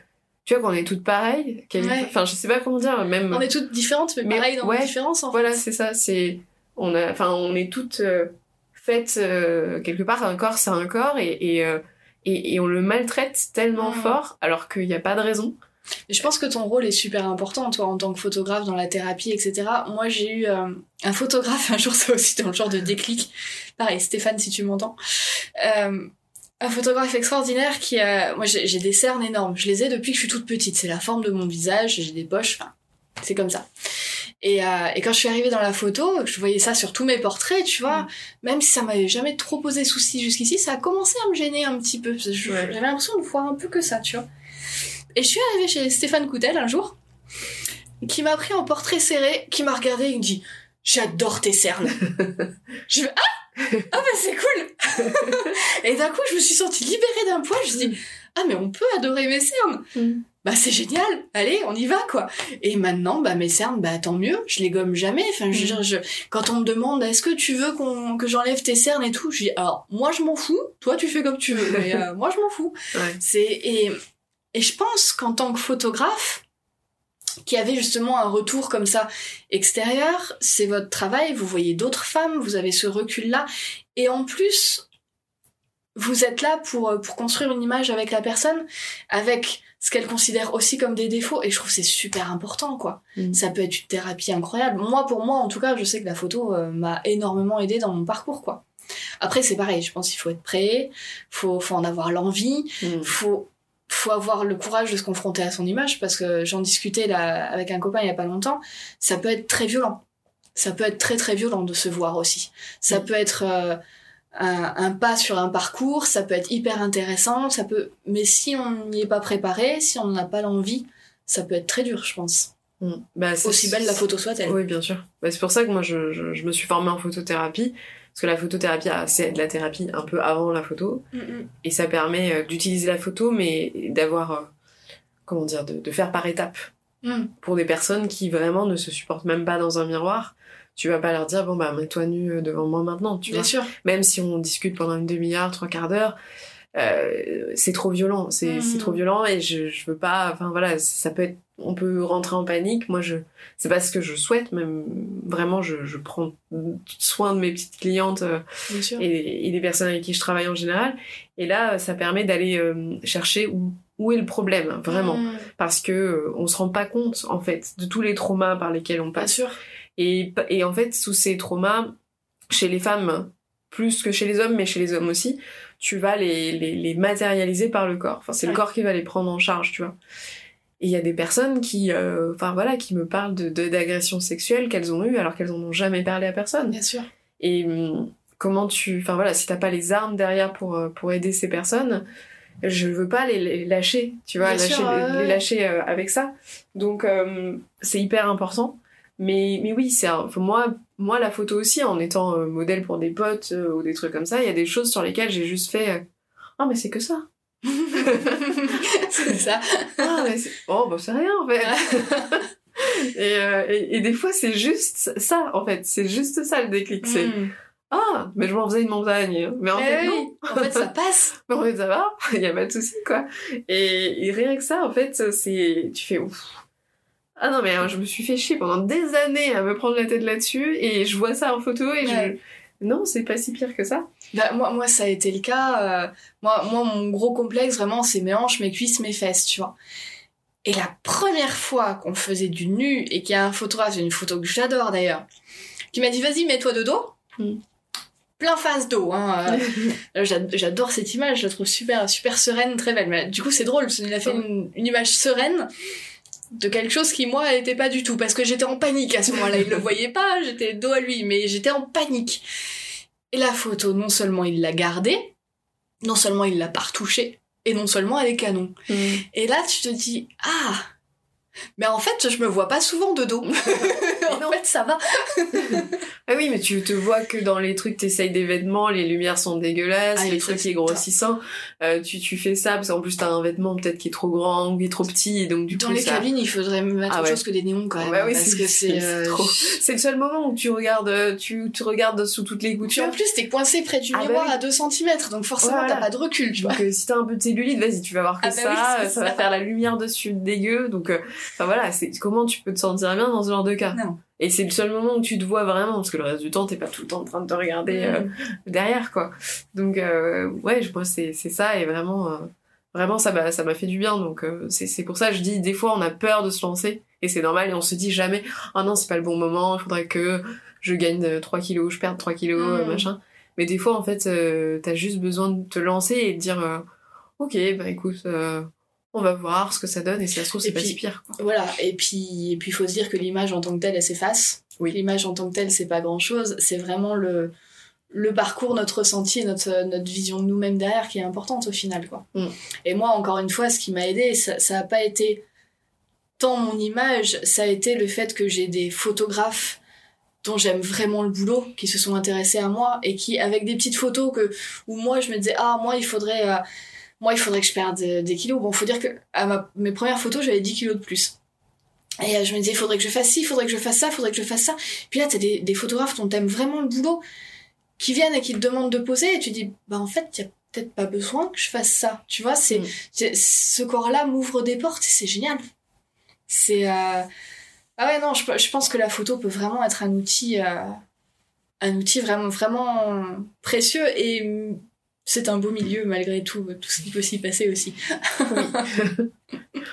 Speaker 1: tu vois, qu'on est toutes pareilles.
Speaker 2: Ouais.
Speaker 1: Enfin, je sais pas comment dire, même.
Speaker 2: On est toutes différentes, mais,
Speaker 1: Mais
Speaker 2: pareil dans
Speaker 1: ouais,
Speaker 2: nos différences, en
Speaker 1: Voilà, c'est ça. C'est, on a, enfin, on est toutes euh, faites euh, quelque part. Un corps, c'est un corps, et et, euh, et et on le maltraite tellement fort, alors qu'il n'y a pas de raison.
Speaker 2: Et je pense que ton rôle est super important, toi, en tant que photographe dans la thérapie, etc. Moi, j'ai eu euh, un photographe un jour, ça aussi, dans le genre de déclic. Pareil, Stéphane, si tu m'entends. Euh, un photographe extraordinaire qui a... Moi, j'ai des cernes énormes. Je les ai depuis que je suis toute petite. C'est la forme de mon visage, j'ai des poches, enfin, c'est comme ça. Et, euh, et quand je suis arrivée dans la photo, je voyais ça sur tous mes portraits, tu vois, même si ça m'avait jamais trop posé souci jusqu'ici, ça a commencé à me gêner un petit peu.
Speaker 1: Ouais.
Speaker 2: J'avais l'impression de voir un peu que ça, tu vois. Et je suis arrivée chez Stéphane Coutel un jour, qui m'a pris en portrait serré, qui m'a regardé et me dit j'adore tes cernes. je fais, ah! Ah, bah, c'est cool! et d'un coup, je me suis sentie libérée d'un poids, je me suis dit, ah, mais on peut adorer mes cernes!
Speaker 1: Mm.
Speaker 2: Bah, c'est génial! Allez, on y va, quoi! Et maintenant, bah, mes cernes, bah, tant mieux, je les gomme jamais. Enfin, je je, quand on me demande, est-ce que tu veux qu'on, que j'enlève tes cernes et tout, je dis, alors, moi, je m'en fous, toi, tu fais comme tu veux, mais euh, moi, je m'en fous.
Speaker 1: Ouais.
Speaker 2: C'est, et, et je pense qu'en tant que photographe, qui avait justement un retour comme ça extérieur, c'est votre travail, vous voyez d'autres femmes, vous avez ce recul-là, et en plus, vous êtes là pour, euh, pour construire une image avec la personne, avec ce qu'elle considère aussi comme des défauts, et je trouve que c'est super important, quoi.
Speaker 1: Mm.
Speaker 2: Ça peut être une thérapie incroyable. Moi, pour moi, en tout cas, je sais que la photo euh, m'a énormément aidé dans mon parcours, quoi. Après, c'est pareil, je pense qu'il faut être prêt, faut, faut en avoir l'envie,
Speaker 1: Mm.
Speaker 2: faut faut avoir le courage de se confronter à son image parce que j'en discutais là avec un copain il y a pas longtemps ça peut être très violent ça peut être très très violent de se voir aussi ça
Speaker 1: Mm.
Speaker 2: peut être euh, un, un pas sur un parcours ça peut être hyper intéressant ça peut mais si on n'y est pas préparé si on n'a pas l'envie ça peut être très dur je pense
Speaker 1: Mm. Bah,
Speaker 2: aussi belle la photo soit-elle
Speaker 1: Oui, bien sûr. Bah, c'est pour ça que moi, je, je, je me suis formée en photothérapie. Parce que la photothérapie, ah, c'est de la thérapie un peu avant la photo.
Speaker 2: Mm, mm.
Speaker 1: Et ça permet euh, d'utiliser la photo, mais d'avoir, euh, comment dire, de, de faire par étapes.
Speaker 2: Mm.
Speaker 1: Pour des personnes qui vraiment ne se supportent même pas dans un miroir, tu vas pas leur dire, bon, bah, mets-toi nu euh, devant moi maintenant, tu
Speaker 2: bien
Speaker 1: vois.
Speaker 2: sûr
Speaker 1: Même si on discute pendant une demi-heure, trois quarts d'heure, euh, c'est trop violent. C'est c'est trop violent et je, je veux pas, enfin voilà, ça peut être, on peut rentrer en panique. Moi, je, c'est pas ce que je souhaite, même vraiment, je, je prends soin de mes petites clientes euh,
Speaker 2: bien
Speaker 1: et, et des personnes avec qui je travaille en général. Et là, ça permet d'aller euh, chercher où, où est le problème, vraiment.
Speaker 2: Mm,
Speaker 1: Parce que on se rend pas compte, en fait, de tous les traumas par lesquels on
Speaker 2: bien
Speaker 1: passe.
Speaker 2: sûr
Speaker 1: Et, et en fait, sous ces traumas, chez les femmes, plus que chez les hommes, mais chez les hommes aussi, tu vas les, les, les matérialiser par le corps. Enfin, c'est
Speaker 2: Ouais.
Speaker 1: le corps qui va les prendre en charge, tu vois. Et il y a des personnes qui, euh, enfin voilà, qui me parlent de d'agressions sexuelles qu'elles ont eues alors qu'elles en ont jamais parlé à personne.
Speaker 2: bien sûr
Speaker 1: Et hum, comment tu, enfin voilà, si t'as pas les armes derrière pour euh, pour aider ces personnes, je veux pas les, les lâcher, tu vois, lâcher,
Speaker 2: sûr,
Speaker 1: les, lâcher euh, avec ça. Donc euh, c'est hyper important. Mais mais oui, c'est un- moi moi la photo aussi en étant euh, modèle pour des potes euh, ou des trucs comme ça, il y a des choses sur lesquelles j'ai juste fait euh, ah mais c'est que ça.
Speaker 2: c'est ça
Speaker 1: Ah mais c'est oh bah c'est rien en fait. et, euh, et, et des fois c'est juste ça en fait, c'est juste ça le déclic, c'est
Speaker 2: Mm.
Speaker 1: ah, mais je m'en faisais une montagne. Mais en
Speaker 2: Eh
Speaker 1: fait,
Speaker 2: oui,
Speaker 1: non.
Speaker 2: en fait ça passe
Speaker 1: Mais en fait, ça va. Il y a pas de souci, quoi. Et, et rien que ça, en fait, c'est, tu fais ouf. Ah non, mais hein, je me suis fait chier pendant des années à me prendre la tête là-dessus et je vois ça en photo et
Speaker 2: Ouais.
Speaker 1: je, non, c'est pas si pire que ça.
Speaker 2: Bah, moi, moi, ça a été le cas. euh, moi, moi, mon gros complexe, vraiment, c'est mes hanches, mes cuisses, mes fesses, tu vois. Et la première fois qu'on faisait du nu et qu'il y a un photographe, une photo que j'adore d'ailleurs, qui m'a dit vas-y, mets-toi de dos.
Speaker 1: Mm.
Speaker 2: Plein face d'eau. Hein. euh, j'a- J'adore cette image, je la trouve super, super sereine, très belle. Mais du coup, c'est drôle, parce qu'il a fait une, une image sereine de quelque chose qui, moi, n'était pas du tout. Parce que j'étais en panique à ce moment-là. Il le voyait pas, j'étais dos à lui, mais j'étais en panique. Et la photo, non seulement il l'a gardée, non seulement il l'a pas retouchée, et non seulement elle est canon. Et là, tu te dis, ah, mais en fait, je me vois pas souvent de dos. en
Speaker 1: non.
Speaker 2: fait, ça va.
Speaker 1: Ah oui, mais tu te vois que dans les trucs, t'essayes des vêtements, les lumières sont dégueulasses,
Speaker 2: Ah,
Speaker 1: les trucs qui est grossissant. Euh, tu, tu fais ça parce qu'en plus t'as un vêtement peut-être qui est trop grand ou qui est trop petit et donc du
Speaker 2: Dans
Speaker 1: coup
Speaker 2: les
Speaker 1: ça...
Speaker 2: cabines, il faudrait mettre
Speaker 1: Ah
Speaker 2: autre
Speaker 1: ouais.
Speaker 2: chose que des néons quand même.
Speaker 1: Oui,
Speaker 2: parce
Speaker 1: c'est-
Speaker 2: que c'est. euh,
Speaker 1: trop. C'est le seul moment où tu regardes, euh, tu, tu regardes sous toutes les coutures.
Speaker 2: en plus, t'es coincé près du
Speaker 1: Ah bah
Speaker 2: miroir
Speaker 1: oui.
Speaker 2: à 2 cm, donc forcément,
Speaker 1: Voilà.
Speaker 2: t'as pas de recul, tu vois.
Speaker 1: Donc euh, si t'as un peu de cellulite, vas-y, tu vas voir que
Speaker 2: Ah bah
Speaker 1: ça,
Speaker 2: oui,
Speaker 1: ça, va faire la lumière dessus dégueu. Donc, enfin voilà, c'est comment tu peux te sentir bien dans ce genre de cas?
Speaker 2: Non.
Speaker 1: Et c'est le seul moment où tu te vois vraiment, parce que le reste du temps, t'es pas tout le temps en train de te regarder euh, derrière, quoi. Donc euh, ouais, je pense c'est c'est ça et vraiment, euh, vraiment ça m'a ça m'a fait du bien. Donc euh, c'est c'est pour ça que je dis des fois on a peur de se lancer et c'est normal et on se dit jamais ah non c'est pas le bon moment, il faudrait que je gagne euh, 3 kilos, je perde 3 kilos, euh, machin. Mais des fois en fait euh, t'as juste besoin de te lancer et de dire euh, ok bah écoute euh, on va voir ce que ça donne et si ça se trouve c'est pas si pire. Quoi.
Speaker 2: Voilà, et puis et puis il faut se dire que l'image en tant que telle, elle s'efface.
Speaker 1: Oui.
Speaker 2: L'image en tant que telle, c'est pas grand chose. C'est vraiment le le parcours, notre ressenti, notre notre vision de nous-mêmes derrière qui est importante au final, quoi.
Speaker 1: Mm.
Speaker 2: Et moi, encore une fois, ce qui m'a aidé, ça, ça a pas été tant mon image, ça a été le fait que j'ai des photographes dont j'aime vraiment le boulot, qui se sont intéressés à moi et qui, avec des petites photos que, où moi je me disais, ah, moi il faudrait, euh, moi il faudrait que je perde des, kilos. Bon, faut dire que à ma, mes premières photos, j'avais 10 kilos de plus. Et euh, je me disais, il faudrait que je fasse ci, il faudrait que je fasse ça, il faudrait que je fasse ça. Puis là, t'as des, des photographes dont t'aimes vraiment le boulot, qui viennent et qui te demandent de poser, et tu dis, bah en fait, y a peut-être pas besoin que je fasse ça. Tu vois, c'est, mm. ce corps-là m'ouvre des portes, c'est génial. C'est, euh, ah ouais, non, je, je, pense que la photo peut vraiment être un outil, euh, un outil vraiment, vraiment précieux et c'est un beau milieu malgré tout, tout ce qui peut s'y passer aussi.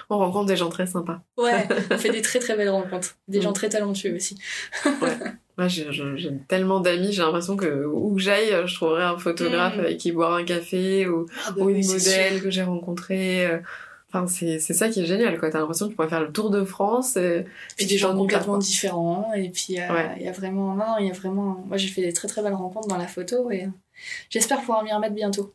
Speaker 1: on rencontre des gens très sympas.
Speaker 2: Ouais, on fait des très très belles rencontres. Des gens très talentueux aussi.
Speaker 1: ouais. Moi, j'ai tellement d'amis, j'ai l'impression que où que j'aille, je trouverai un photographe mm. avec qui boire un café ou, ah bah ou une modèle que j'ai rencontrée. Euh, Enfin, c'est, c'est ça qui est génial, quoi. T'as l'impression que tu pourrais faire le tour de France. Et,
Speaker 2: puis des gens complètement différents. Et puis, euh, il y a vraiment, non, il y a vraiment, moi, j'ai fait des très très belles rencontres dans la photo et j'espère pouvoir m'y remettre bientôt.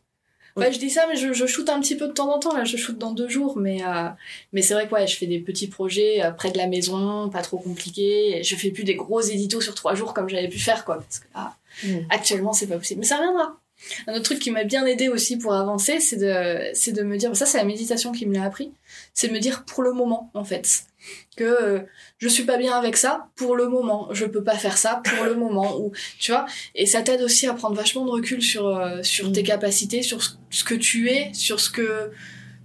Speaker 2: Ouais, je dis ça, mais je, je shoote un petit peu de temps en temps. Là, je shoote dans deux jours, mais euh, mais c'est vrai que ouais, je fais des petits projets euh, près de la maison, pas trop compliqués. Je fais plus des gros éditos sur trois jours comme j'avais pu faire, quoi. Parce que là, mm. actuellement, c'est pas possible. Mais ça reviendra. Un autre truc qui m'a bien aidé aussi pour avancer, c'est de, c'est de me dire, ça c'est la méditation qui me l'a appris, c'est de me dire pour le moment en fait, que euh, je suis pas bien avec ça pour le moment, je peux pas faire ça pour le moment, ou tu vois, et ça t'aide aussi à prendre vachement de recul sur euh, sur tes mm. capacités, sur ce que tu es, sur ce que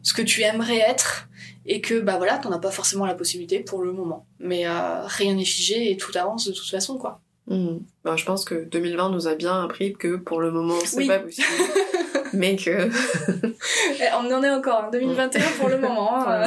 Speaker 2: ce que tu aimerais être, et que bah voilà, t'en as pas forcément la possibilité pour le moment, mais euh, rien n'est figé et tout avance de toute façon quoi.
Speaker 1: Hmm. Ben, je pense que 2020 nous a bien appris que pour le moment, c'est pas possible. mais que.
Speaker 2: Eh, on en est encore, en 2021 pour le moment. Hein.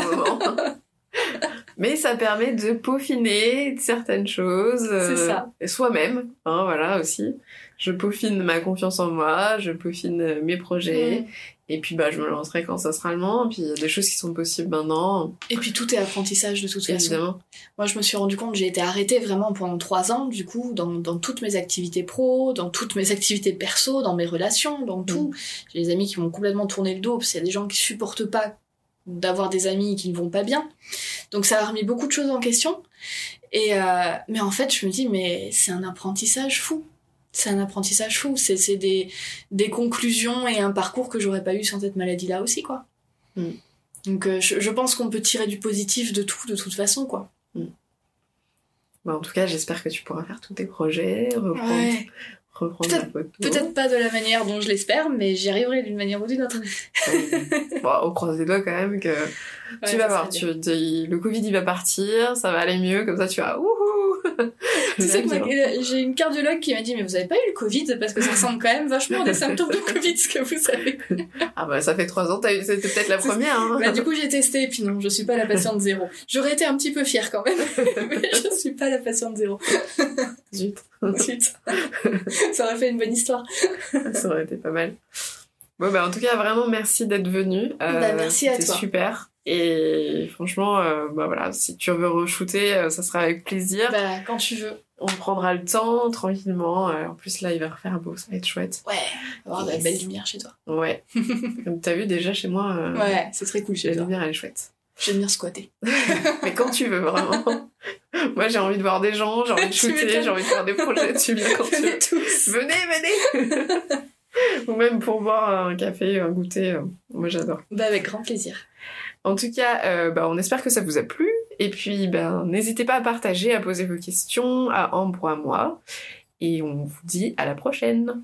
Speaker 1: mais ça permet de peaufiner certaines choses.
Speaker 2: C'est ça.
Speaker 1: Euh, soi-même, hein, voilà aussi. Je peaufine ma confiance en moi, je peaufine mes projets. Hmm. Et puis bah je me lancerai quand ça sera le moment. Puis il y a des choses qui sont possibles maintenant.
Speaker 2: Et puis tout est apprentissage de toute façon. Moi je me suis rendu compte j'ai été arrêtée vraiment pendant trois ans du coup dans, dans toutes mes activités pro, dans toutes mes activités perso, dans mes relations, dans tout. Mm. J'ai des amis qui m'ont complètement tourné le dos parce qu'il y a des gens qui supportent pas d'avoir des amis qui ne vont pas bien. Donc ça a remis beaucoup de choses en question. Et euh, mais en fait je me dis mais c'est un apprentissage fou c'est un apprentissage fou. C'est des, des conclusions et un parcours que j'aurais pas eu sans cette maladie-là aussi, quoi. Mm. Donc euh, je, pense qu'on peut tirer du positif de tout, de toute façon, quoi. Mm.
Speaker 1: Bah, en tout cas, j'espère que tu pourras faire tous tes projets, reprendre,
Speaker 2: Peut-être pas de la manière dont je l'espère, mais j'y arriverai d'une manière ou d'une autre.
Speaker 1: bon, on croise les doigts quand même que tu vas voir. Tu, le Covid il va partir, ça va aller mieux, comme ça tu vas
Speaker 2: tu sais que j'ai une cardiologue qui m'a dit mais vous avez pas eu le Covid? Parce que ça ressemble quand même vachement à des symptômes de Covid ce que vous savez.
Speaker 1: ah bah ça fait trois ans, c'était peut-être la première. Hein.
Speaker 2: Bah, du coup j'ai testé et puis non, je suis pas la patiente zéro. J'aurais été un petit peu fière quand même, mais je suis pas la patiente zéro.
Speaker 1: Zut.
Speaker 2: Zut. ça aurait fait une bonne histoire.
Speaker 1: ça aurait été pas mal. Bon bah en tout cas vraiment merci d'être venu.
Speaker 2: Euh, bah, merci à toi.
Speaker 1: C'était super. Et franchement, euh, bah voilà, si tu veux re-shooter, euh, ça sera avec plaisir.
Speaker 2: Bah, quand tu veux.
Speaker 1: On prendra le temps, tranquillement. Euh, en plus, là, il va refaire beau, ça va être chouette.
Speaker 2: Ouais, avoir de la belle lumière chez toi.
Speaker 1: Ouais. Comme t'as vu déjà chez moi.
Speaker 2: ouais, c'est très cool chez
Speaker 1: la
Speaker 2: toi.
Speaker 1: La lumière, elle est chouette.
Speaker 2: J'aime bien squatter.
Speaker 1: Mais quand tu veux, vraiment. Moi, j'ai envie de voir des gens, j'ai envie de shooter, j'ai envie de faire des projets. Tu viens quand
Speaker 2: venez
Speaker 1: tu veux.
Speaker 2: tous.
Speaker 1: Venez, venez Ou même pour boire un café, un goûter. Moi, j'adore.
Speaker 2: Bah, avec grand plaisir.
Speaker 1: En tout cas, euh, bah, on espère que ça vous a plu. Et puis, ben, n'hésitez pas à partager, à poser vos questions à Ambre ou à moi. Et on vous dit à la prochaine.